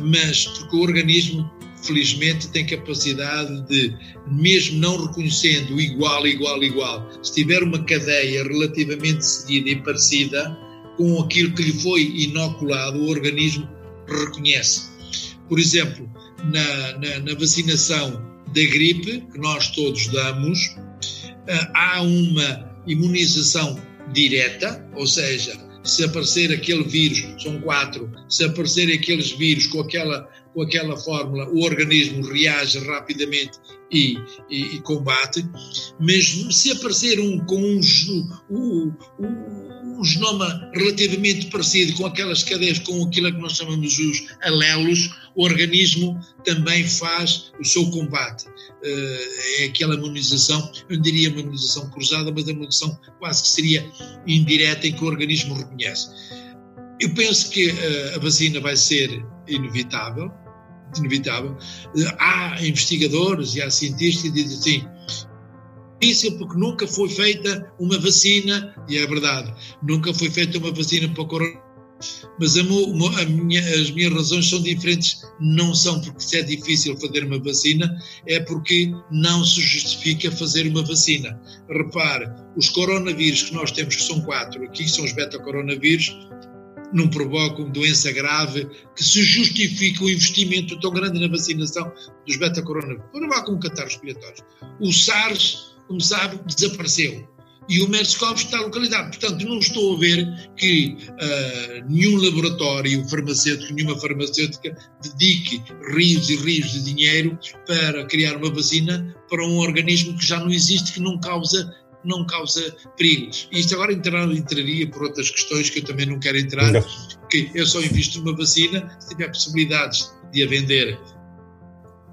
mas porque o organismo felizmente tem capacidade de, mesmo não reconhecendo igual, igual, igual, se tiver uma cadeia relativamente seguida e parecida com aquilo que lhe foi inoculado, o organismo reconhece. Por exemplo, na, na, na vacinação da gripe, que nós todos damos, eh, há uma imunização direta, ou seja, se aparecer aquele vírus, são quatro, se aparecer aqueles vírus com aquela, com aquela fórmula, o organismo reage rapidamente e, e, e combate, mas se aparecer um com um, um, um, um genoma relativamente parecido com aquelas cadeias, com aquilo que nós chamamos os alelos, o organismo também faz o seu combate. Eh, é aquela imunização, eu não diria uma imunização cruzada, mas a imunização quase que seria indireta em que o organismo reconhece. Eu penso que eh, a vacina vai ser inevitável, inevitável. Eh, há investigadores e há cientistas que dizem assim, difícil porque nunca foi feita uma vacina, e é verdade, nunca foi feita uma vacina para o coronavírus mas a, a minha, as minhas razões são diferentes. Não são porque se é difícil fazer uma vacina, é porque não se justifica fazer uma vacina. Repare, os coronavírus que nós temos, que são quatro, aqui são os beta-coronavírus, não provocam doença grave que se justifica o investimento tão grande na vacinação dos beta-coronavírus. Provocam um catarro respiratório. O SARS, como sabe, desapareceu e o MERS-CoV está localizado. Portanto, não estou a ver que uh, nenhum laboratório farmacêutico, nenhuma farmacêutica dedique rios e rios de dinheiro para criar uma vacina para um organismo que já não existe, que não causa não causa perigos. E isto agora entrar, entraria por outras questões que eu também não quero entrar, não. que eu só invisto numa vacina se tiver possibilidades de a vender.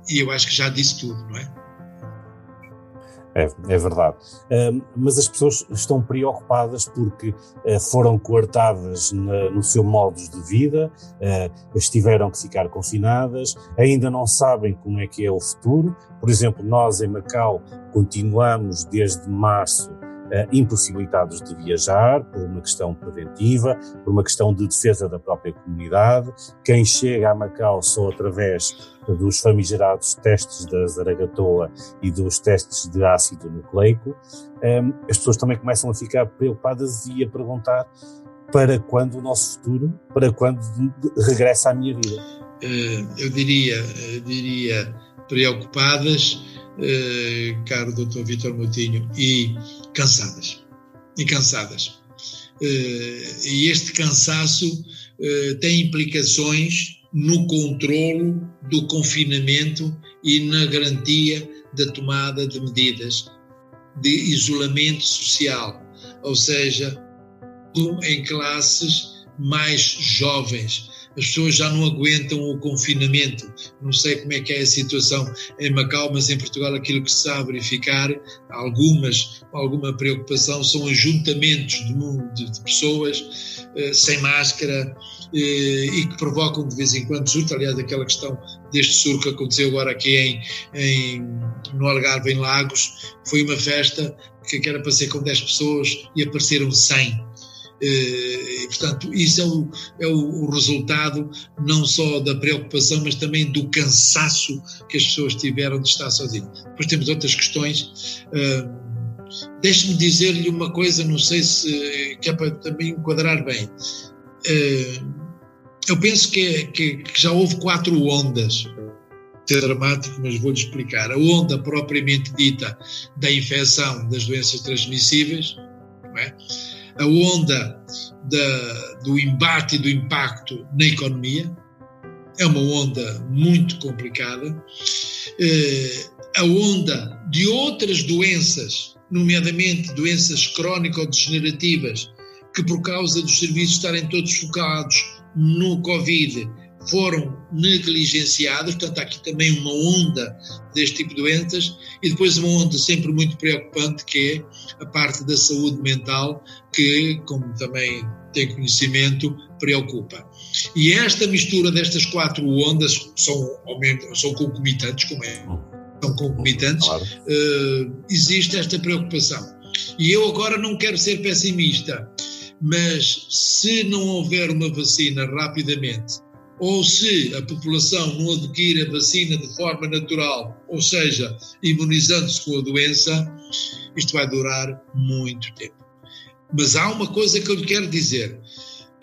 E eu acho que já disse tudo, não é? É, é verdade. Uh, mas as pessoas estão preocupadas porque uh, foram coartadas na, no seu modo de vida, uh, estiveram que ficar confinadas, ainda não sabem como é que é o futuro. Por exemplo, nós em Macau continuamos desde março uh, impossibilitados de viajar por uma questão preventiva, por uma questão de defesa da própria comunidade. Quem chega a Macau só através dos famigerados testes da Zaragatoa e dos testes de ácido nucleico, ehm, as pessoas também começam a ficar preocupadas e a perguntar para quando o nosso futuro, para quando regressa à minha vida. Eh, eu diria, eu diria preocupadas, eh, caro doutor Vitor Moutinho, e cansadas. E cansadas. Eh, e este cansaço eh, tem implicações no controlo do confinamento e na garantia da tomada de medidas de isolamento social, ou seja, em classes mais jovens, as pessoas já não aguentam o confinamento. Não sei como é que é a situação em Macau, mas em Portugal aquilo que se a verificar, algumas, alguma preocupação, são ajuntamentos de, de, pessoas sem máscara eh, e que provocam de vez em quando surto. Aliás, aquela questão deste surto que aconteceu agora aqui em, em, no Algarve, em Lagos, foi uma festa que era para ser com 10 pessoas e apareceram 100 eh, e, portanto, isso é o, é o, resultado não só da preocupação, mas também do cansaço que as pessoas tiveram de estar sozinhas. Depois temos outras questões. Deixe-me dizer-lhe uma coisa, não sei se que é para também enquadrar bem. Uh, eu penso que, que, que, já houve quatro ondas. É dramático, mas vou-lhe explicar. A onda propriamente dita da infecção das doenças transmissíveis, é? a onda da, do embate e do impacto na economia, é uma onda muito complicada. Eh, a onda de outras doenças, nomeadamente doenças crónico-degenerativas, que por causa dos serviços estarem todos focados no Covid, foram negligenciadas, portanto há aqui também uma onda deste tipo de doenças. E depois uma onda sempre muito preocupante que é a parte da saúde mental que, como também tem conhecimento, preocupa. E esta mistura destas quatro ondas são, são concomitantes, como é, são concomitantes, claro. uh, existe esta preocupação. E eu agora não quero ser pessimista, mas se não houver uma vacina rapidamente ou se a população não adquire a vacina de forma natural, ou seja, imunizando-se com a doença, isto vai durar muito tempo. Mas há uma coisa que eu lhe quero dizer: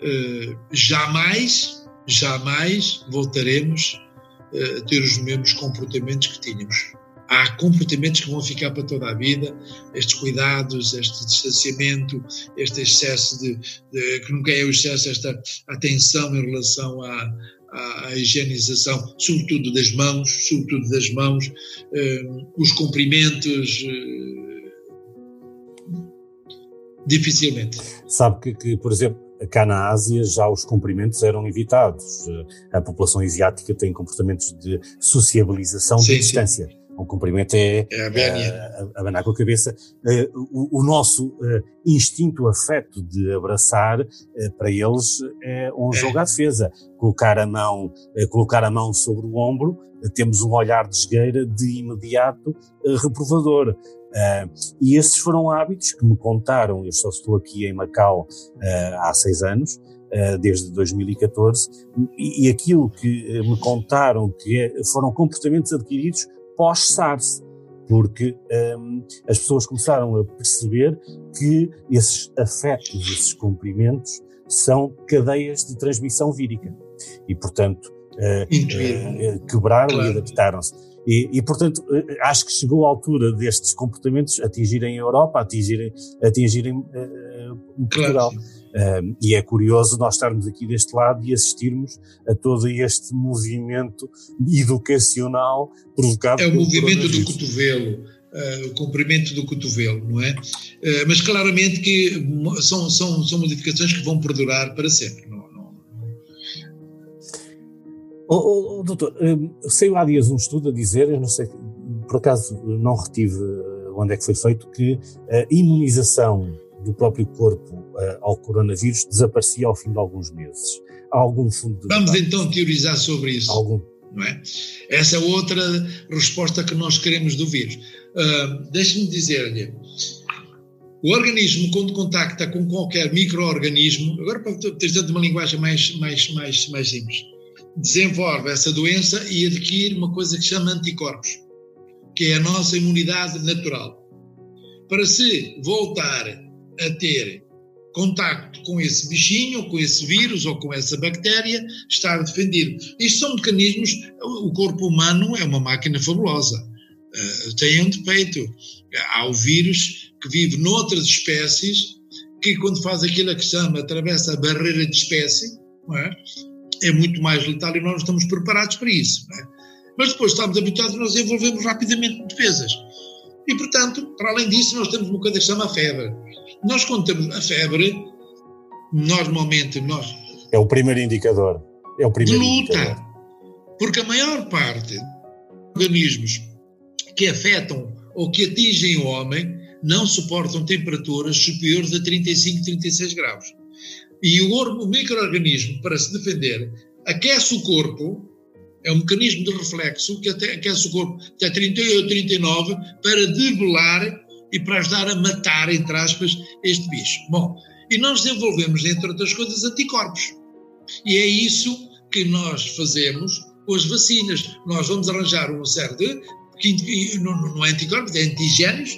uh, jamais, jamais voltaremos ter os mesmos comportamentos que tínhamos. há comportamentos que vão ficar para toda a vida, estes cuidados, este distanciamento, este excesso de, de que nunca é o excesso, esta atenção em relação à, à, à higienização, sobretudo das mãos, sobretudo das mãos, eh, os cumprimentos, eh, dificilmente. Sabe que, que, por exemplo, cá na Ásia já os cumprimentos eram evitados. A população asiática tem comportamentos de sociabilização sim, de distância. Sim um cumprimento é, é a abanar com a cabeça. Eh, o, o, nosso eh, instinto afeto de abraçar, eh, para eles, é um é. jogo à defesa. Colocar a mão, colocar a mão sobre o ombro, temos um olhar de esgueira de imediato reprovador. E esses foram hábitos que me contaram, eu só estou aqui em Macau há seis anos, desde 2014, e, aquilo que me contaram que é, foram comportamentos adquiridos pós-SARS, porque um, as pessoas começaram a perceber que esses afetos, esses cumprimentos, são cadeias de transmissão vírica. E, portanto, uh, uh, quebraram claro. e adaptaram-se. E, e, portanto, acho que chegou a altura destes comportamentos atingirem a Europa, atingirem, atingirem uh, Portugal. Claro. Um, e é curioso nós estarmos aqui deste lado e assistirmos a todo este movimento educacional provocado É o movimento do cotovelo, uh, o comprimento do cotovelo, não é? Uh, mas claramente que são, são, são modificações que vão perdurar para sempre. Não, não, Oh, oh, doutor, um, saiu há dias um estudo a dizer, eu não sei, por acaso não retive onde é que foi feito, que a imunização do próprio corpo uh, ao coronavírus desaparecia ao fim de alguns meses. Há algum fundo de Vamos então teorizar sobre isso. Algum. Não é? Essa é outra resposta que nós queremos do vírus. Uh, Deixe-me dizer-lhe, o organismo, quando contacta com qualquer microorganismo, agora para utilizar uma linguagem mais, mais, mais, mais simples, desenvolve essa doença e adquire uma coisa que se chama anticorpos, que é a nossa imunidade natural. Para se voltar a ter contacto com esse bichinho, com esse vírus ou com essa bactéria, estar defendido. Isto são mecanismos. O corpo humano é uma máquina fabulosa. Uh, tem um defeito. Há o vírus que vive noutras espécies que, quando faz aquilo que chama, atravessa a barreira de espécie, é? É? muito mais letal e nós não estamos preparados para isso. É? Mas depois estamos habituados, nós desenvolvemos rapidamente defesas. E, portanto, para além disso, nós temos uma coisa que se chama febre. Nós, quando temos a febre, normalmente nós. É o primeiro indicador. É o primeiro de luta. Indicador. Porque a maior parte dos organismos que afetam ou que atingem o homem não suportam temperaturas superiores a 35, 36 graus. E o, o microorganismo, para se defender, aquece o corpo é um mecanismo de reflexo que até aquece o corpo até 38, 39 para debelar e para ajudar a matar, entre aspas, este bicho. Bom, e nós desenvolvemos, entre outras coisas, anticorpos. E é isso que nós fazemos com as vacinas. Nós vamos arranjar uma série de, não, não é anticorpos, é antigénios,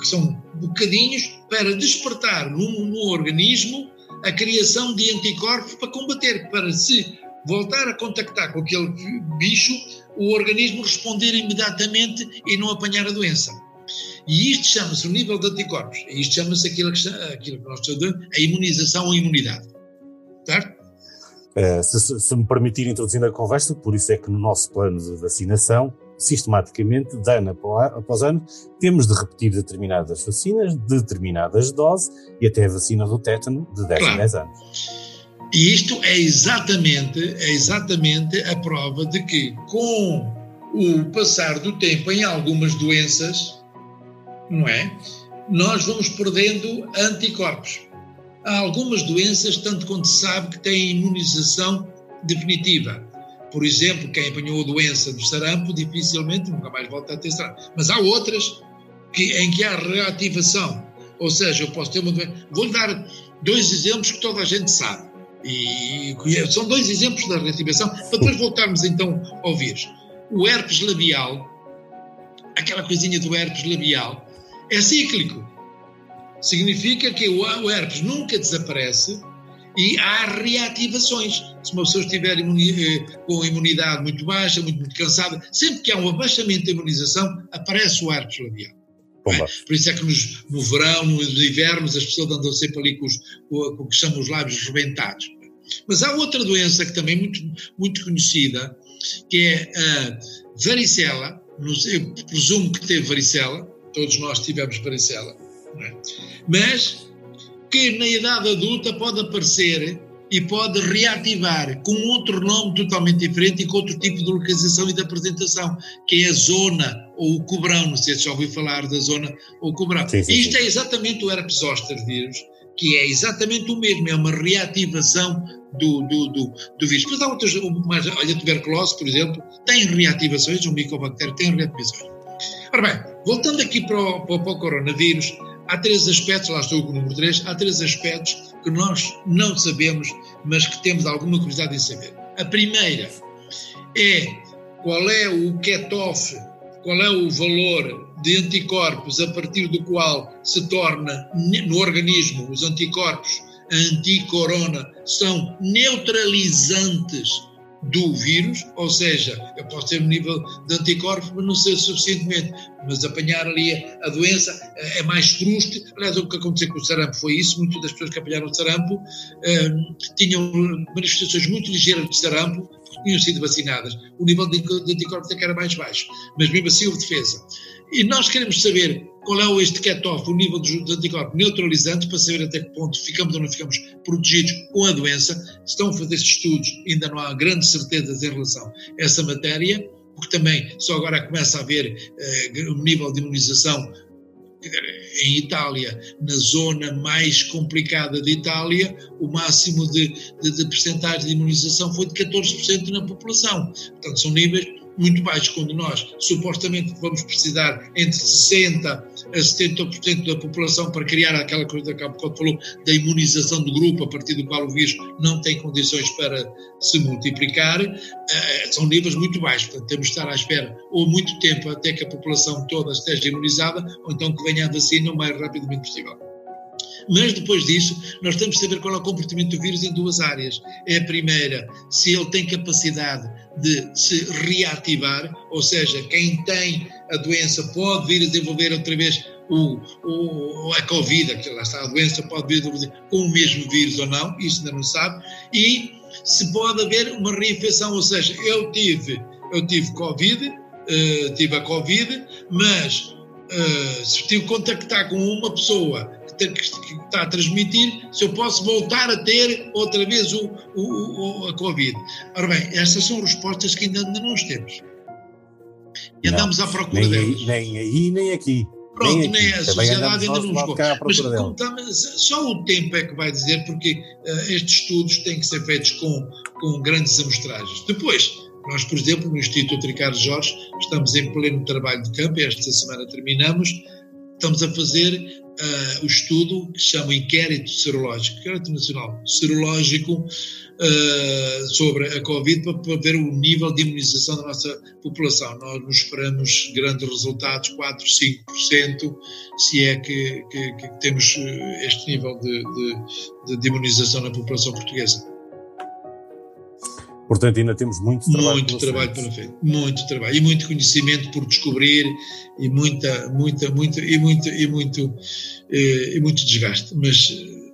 que são bocadinhos, para despertar no, no organismo a criação de anticorpos para combater, para se voltar a contactar com aquele bicho, o organismo responder imediatamente e não apanhar a doença. E isto chama-se o nível de anticorpos. Isto chama-se aquilo, aquilo, que nós chamamos a imunização ou imunidade. Certo? É, se, se, me permitir introduzir a conversa, por isso é que no nosso plano de vacinação, sistematicamente, de ano após ano, temos de repetir determinadas vacinas, determinadas doses e até a vacina do tétano de 10 claro. em 10 anos. E isto é exatamente, é exatamente a prova de que, com o passar do tempo em algumas doenças, não é? Nós vamos perdendo anticorpos. Há algumas doenças, tanto quanto se sabe, que têm imunização definitiva. Por exemplo, quem apanhou a doença do sarampo dificilmente nunca mais volta a ter sarampo. Mas há outras que, em que há reativação. Ou seja, eu posso ter uma doença. Vou-lhe dar dois exemplos que toda a gente sabe. E, são dois exemplos da reativação, para depois voltarmos então ao vírus. O herpes labial, aquela coisinha do herpes labial, é cíclico. Significa que o herpes nunca desaparece e há reativações. Se uma pessoa estiver imuni eh, com imunidade muito baixa, muito, muito, cansada, sempre que há um abaixamento da imunização, aparece o herpes labial. É? Por isso é que nos, no verão, nos invernos, as pessoas andam sempre ali com, os, com, com o que chamam os lábios rebentados. Mas há outra doença que também é muito, muito conhecida, que é a varicela. Eu presumo que teve varicela, todos nós tivemos varicela, é? mas que na idade adulta pode aparecer e pode reativar com outro nome totalmente diferente e com outro tipo de localização e de apresentação, que é a zona ou o cobrão, não sei se já ouviu falar da zona ou o cobrão. Sim, sim, Isto sim. é exatamente o herpes zoster vírus, que é exatamente o mesmo, é uma reativação do, do, do, do vírus. Mas há outras, mas, olha, a tuberculose, por exemplo, tem reativações, o micobactério tem reativações. Ora bem, voltando aqui para o, para o coronavírus, há três aspectos, lá estou com o número 3, há três aspectos que nós não sabemos, mas que temos alguma curiosidade em saber. A primeira é qual é o cut-off, qual é o valor de anticorpos a partir do qual se torna no organismo os anticorpos anti-corona são neutralizantes do vírus, ou seja, eu posso ter um nível de anticorpos, mas não ser suficientemente, mas apanhar ali a, doença é mais truste. Aliás, o que aconteceu com o sarampo foi isso, muitas das pessoas que apanharam o sarampo um, tinham manifestações muito ligeiras de sarampo, porque tinham sido vacinadas. O nível de, de anticorpos é que era mais baixo, mas mesmo assim houve defesa. E nós queremos saber qual é este cut-off, o nível de anticorpos neutralizantes, para saber até que ponto ficamos ou não ficamos protegidos com a doença. Estão a fazer estudos, ainda não há grandes certezas em relação a essa matéria, porque também só agora começa a haver uh, um nível de imunização em Itália, na zona mais complicada de Itália, o máximo de, de, de percentagem de imunização foi de 14% na população. Portanto, são níveis muito baixos, quando nós supostamente vamos precisar entre 60% a 70% da população para criar aquela coisa que a falou, da imunização do grupo, a partir do qual o vírus não tem condições para se multiplicar, uh, são níveis muito baixos. Portanto, temos de estar à espera ou muito tempo até que a população toda esteja imunizada, ou então que venha a vacina o mais rapidamente possível. Mas depois disso, nós temos de saber qual é o comportamento do vírus em duas áreas. É a primeira, se ele tem capacidade de se reativar, ou seja, quem tem a doença pode vir a desenvolver outra vez o, o, a Covid, que lá está a doença, pode vir com o mesmo vírus ou não, isso ainda não sabe, e se pode haver uma reinfecção, ou seja, eu tive, eu tive Covid, uh, tive a Covid, mas uh, se tive que contactar com uma pessoa que está a transmitir, se eu posso voltar a ter outra vez o, o, o a Covid. Ora bem, estas são respostas que ainda, ainda não temos. E andamos não, à procura nem delas. Aí, nem aí, nem aqui. Pronto, nem, nem a sociedade ainda não chegou. Mas só o tempo é que vai dizer, porque uh, estes estudos têm que ser feitos com, com grandes amostragens. Depois, nós, por exemplo, no Instituto Ricardo Jorge, estamos em pleno trabalho de campo, esta semana terminamos, estamos a fazer uh, o estudo que se chama Inquérito Serológico, Inquérito Nacional Serológico uh, sobre a Covid, para, para, ver o nível de imunização da nossa população. Nós nos esperamos grandes resultados, 4, 5%, se é que, que, que temos eh, este nível de, de, de imunização na população portuguesa. Portanto, ainda temos muito trabalho. Muito trabalho para frente, muito trabalho e muito conhecimento por descobrir e muita, muita, muita e muito e muito eh, e muito desgaste. Mas eh,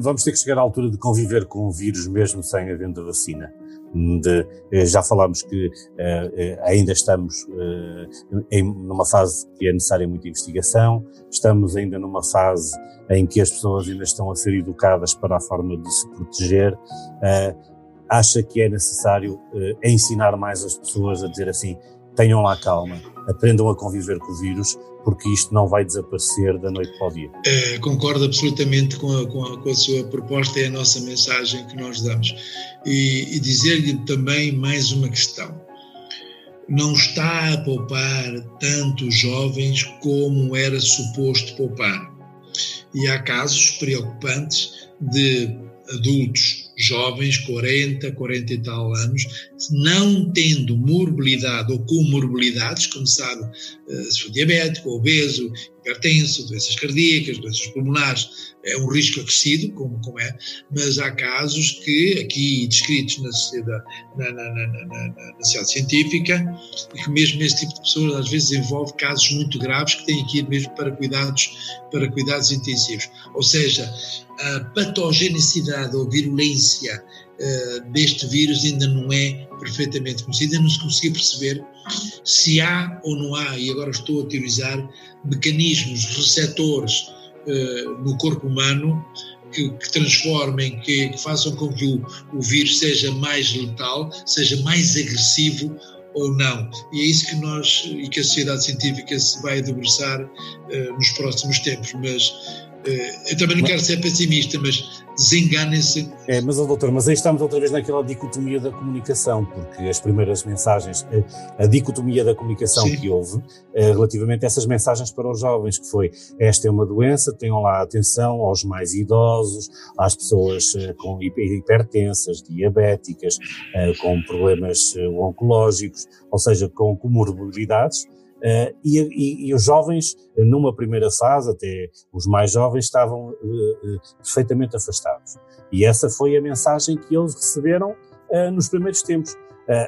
vamos ter que chegar à altura de conviver com o vírus mesmo sem havendo a vacina. De, eh, já falámos que uh, ainda estamos uh, em numa fase que é necessária muita investigação, estamos ainda numa fase em que as pessoas ainda estão a ser educadas para a forma de se proteger. Uh, acha que é necessário uh, ensinar mais as pessoas a dizer assim: tenham lá calma, aprendam a conviver com o vírus, porque isto não vai desaparecer da noite para o dia. É, concordo absolutamente com a, com, a, com a, sua proposta, é a nossa mensagem que nós damos. E, e dizer-lhe também mais uma questão. Não está a poupar tantos jovens como era suposto poupar. E há casos preocupantes de adultos jovens, 40, 40 e tal anos, não tendo morbilidade ou comorbilidades, como sabe, eh, se for diabético, obeso, hipertenso, doenças cardíacas, doenças pulmonares, é um risco acrescido, como, como é, mas há casos que, aqui descritos na, sociedade, na, na, na, na, ciência científica, que mesmo esse tipo de pessoas às vezes envolve casos muito graves que têm que ir mesmo para cuidados, para cuidados intensivos. Ou seja, a patogenicidade ou virulência uh, deste vírus ainda não é perfeitamente conhecida, não se conseguiu perceber se há ou não há, e agora estou a teorizar, mecanismos receptores uh, no corpo humano que, que transformem, que, que, façam com que o, o vírus seja mais letal, seja mais agressivo ou não. E é isso que nós e que a sociedade científica se vai debruçar uh, nos próximos tempos. Mas eu também não quero ser pessimista, mas desenganem-se. É, mas, oh, doutor, mas aí estamos outra vez naquela dicotomia da comunicação, porque as primeiras mensagens, a, a dicotomia da comunicação Sim. que houve eh, relativamente a essas mensagens para os jovens, que foi esta é uma doença, tenham lá atenção aos mais idosos, às pessoas eh, com hipertensas, diabéticas, eh, com problemas oncológicos, ou seja, com comorbilidades, Uh, e, e, e, os jovens, numa primeira fase, até os mais jovens, estavam uh, uh, perfeitamente afastados. E essa foi a mensagem que eles receberam nos primeiros tempos.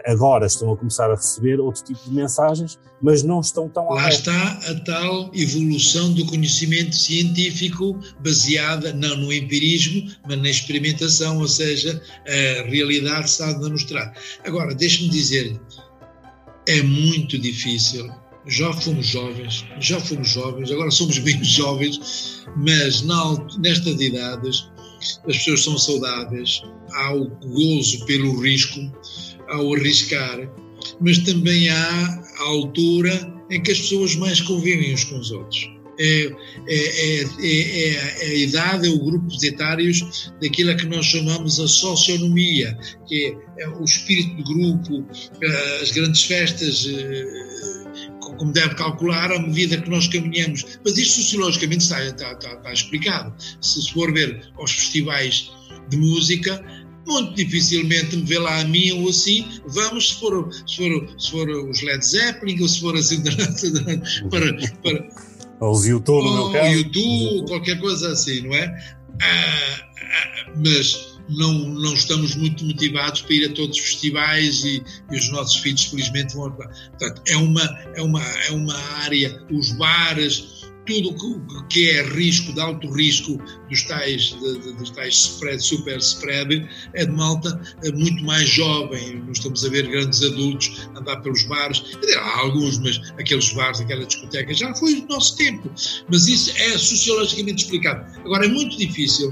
agora estão a começar a receber outro tipo de mensagens, mas não estão tão Lá está a tal evolução do conhecimento científico baseada não no empirismo, mas na experimentação, ou seja, a realidade está a mostrar. Agora, deixe-me dizer, é muito difícil já fomos jovens, já fomos jovens, agora somos bem jovens, mas na, nestas idades as pessoas são saudáveis, há o gozo pelo risco, há o arriscar, mas também há a altura em que as pessoas mais convivem uns com os outros. É, é, é, é, a idade, é o grupo de etários daquilo a que nós chamamos a socionomia, que é, o espírito de grupo, as grandes festas como deve calcular, à medida que nós caminhamos. Mas isto sociologicamente está, está, está, está explicado. Se for ver aos festivais de música, muito dificilmente me vê lá a mim ou assim, vamos, se for, se for, se for os Led Zeppelin, ou se for assim, para... para os YouTube, no meu caso. YouTube, qualquer coisa assim, não é? Ah, ah, mas não, não estamos muito motivados para ir a todos os festivais e, e os nossos filhos, felizmente, vão. Portanto, é uma, é, uma, é uma área, os bares, tudo que é risco, de alto risco dos tais, de, de, dos tais spread, super spread, é de malta é muito mais jovem. Não estamos a ver grandes adultos andar pelos bares. Há alguns, mas aqueles bares, aquela discoteca, já foi do nosso tempo. Mas isso é sociologicamente explicado. Agora, é muito difícil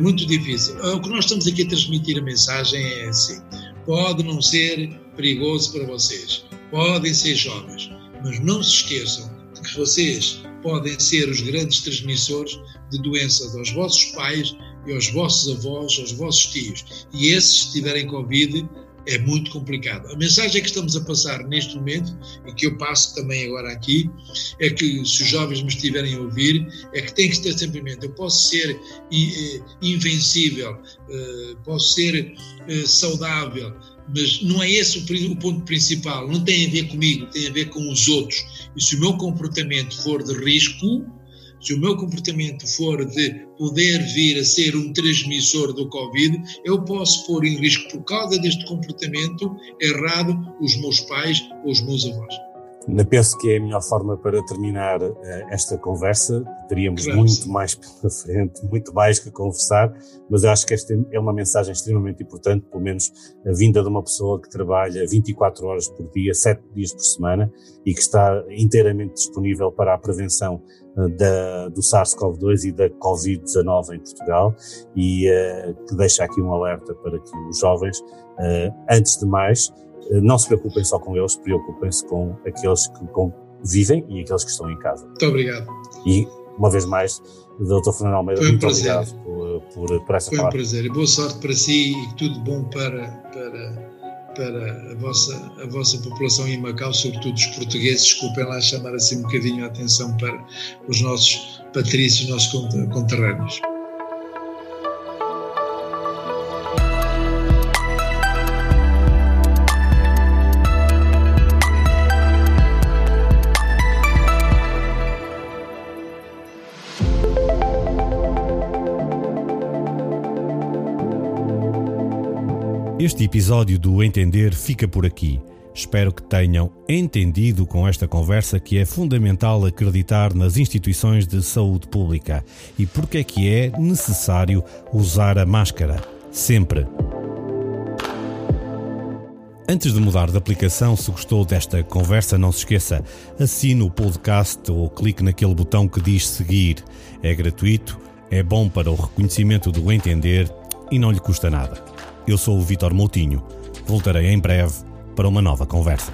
muito difícil. O que nós estamos aqui a transmitir a mensagem é assim: pode não ser perigoso para vocês, podem ser jovens, mas não se esqueçam de que vocês podem ser os grandes transmissores de doenças aos vossos pais e aos vossos avós, aos vossos tios. E esses, se tiverem Covid, é muito complicado. A mensagem que estamos a passar neste momento, e que eu passo também agora aqui, é que se os jovens me estiverem a ouvir, é que tem que ter sempre em mente, eu posso ser eh, invencível, eh, posso ser eh, saudável, mas não é esse o, ponto principal, não tem a ver comigo, tem a ver com os outros. E se o meu comportamento for de risco, se o meu comportamento for de poder vir a ser um transmissor do Covid, eu posso pôr em risco, por causa deste comportamento errado, os meus pais ou os meus avós. Penso que é a melhor forma para terminar uh, esta conversa. Teríamos claro, muito mais pela frente, muito mais que conversar, mas eu acho que esta é uma mensagem extremamente importante, pelo menos a vinda de uma pessoa que trabalha 24 horas por dia, 7 dias por semana e que está inteiramente disponível para a prevenção uh, da, do SARS-CoV-2 e da Covid-19 em Portugal e uh, que deixa aqui um alerta para que os jovens, antes de mais, eh, não se preocupem só com eles, preocupem-se com aqueles que vivem e aqueles que estão em casa. Muito obrigado. E, uma vez mais, Dr. Fernando Almeida, Foi um muito prazer. obrigado por, por, por essa Foi palavra. um prazer e boa sorte para si e tudo bom para, para, para a, vossa, a vossa população em Macau, sobretudo os portugueses. Desculpem lá chamar assim um bocadinho a atenção para os nossos patrícios, nossos conterrâneos. Este episódio do Entender fica por aqui. Espero que tenham entendido com esta conversa que é fundamental acreditar nas instituições de saúde pública e porque é que é necessário usar a máscara. Sempre. Antes de mudar de aplicação, se gostou desta conversa, não se esqueça, assine o podcast ou clique naquele botão que diz seguir. É gratuito, é bom para o reconhecimento do entender e não lhe custa nada. Eu sou o Vitor Moutinho. Voltarei em breve para uma nova conversa.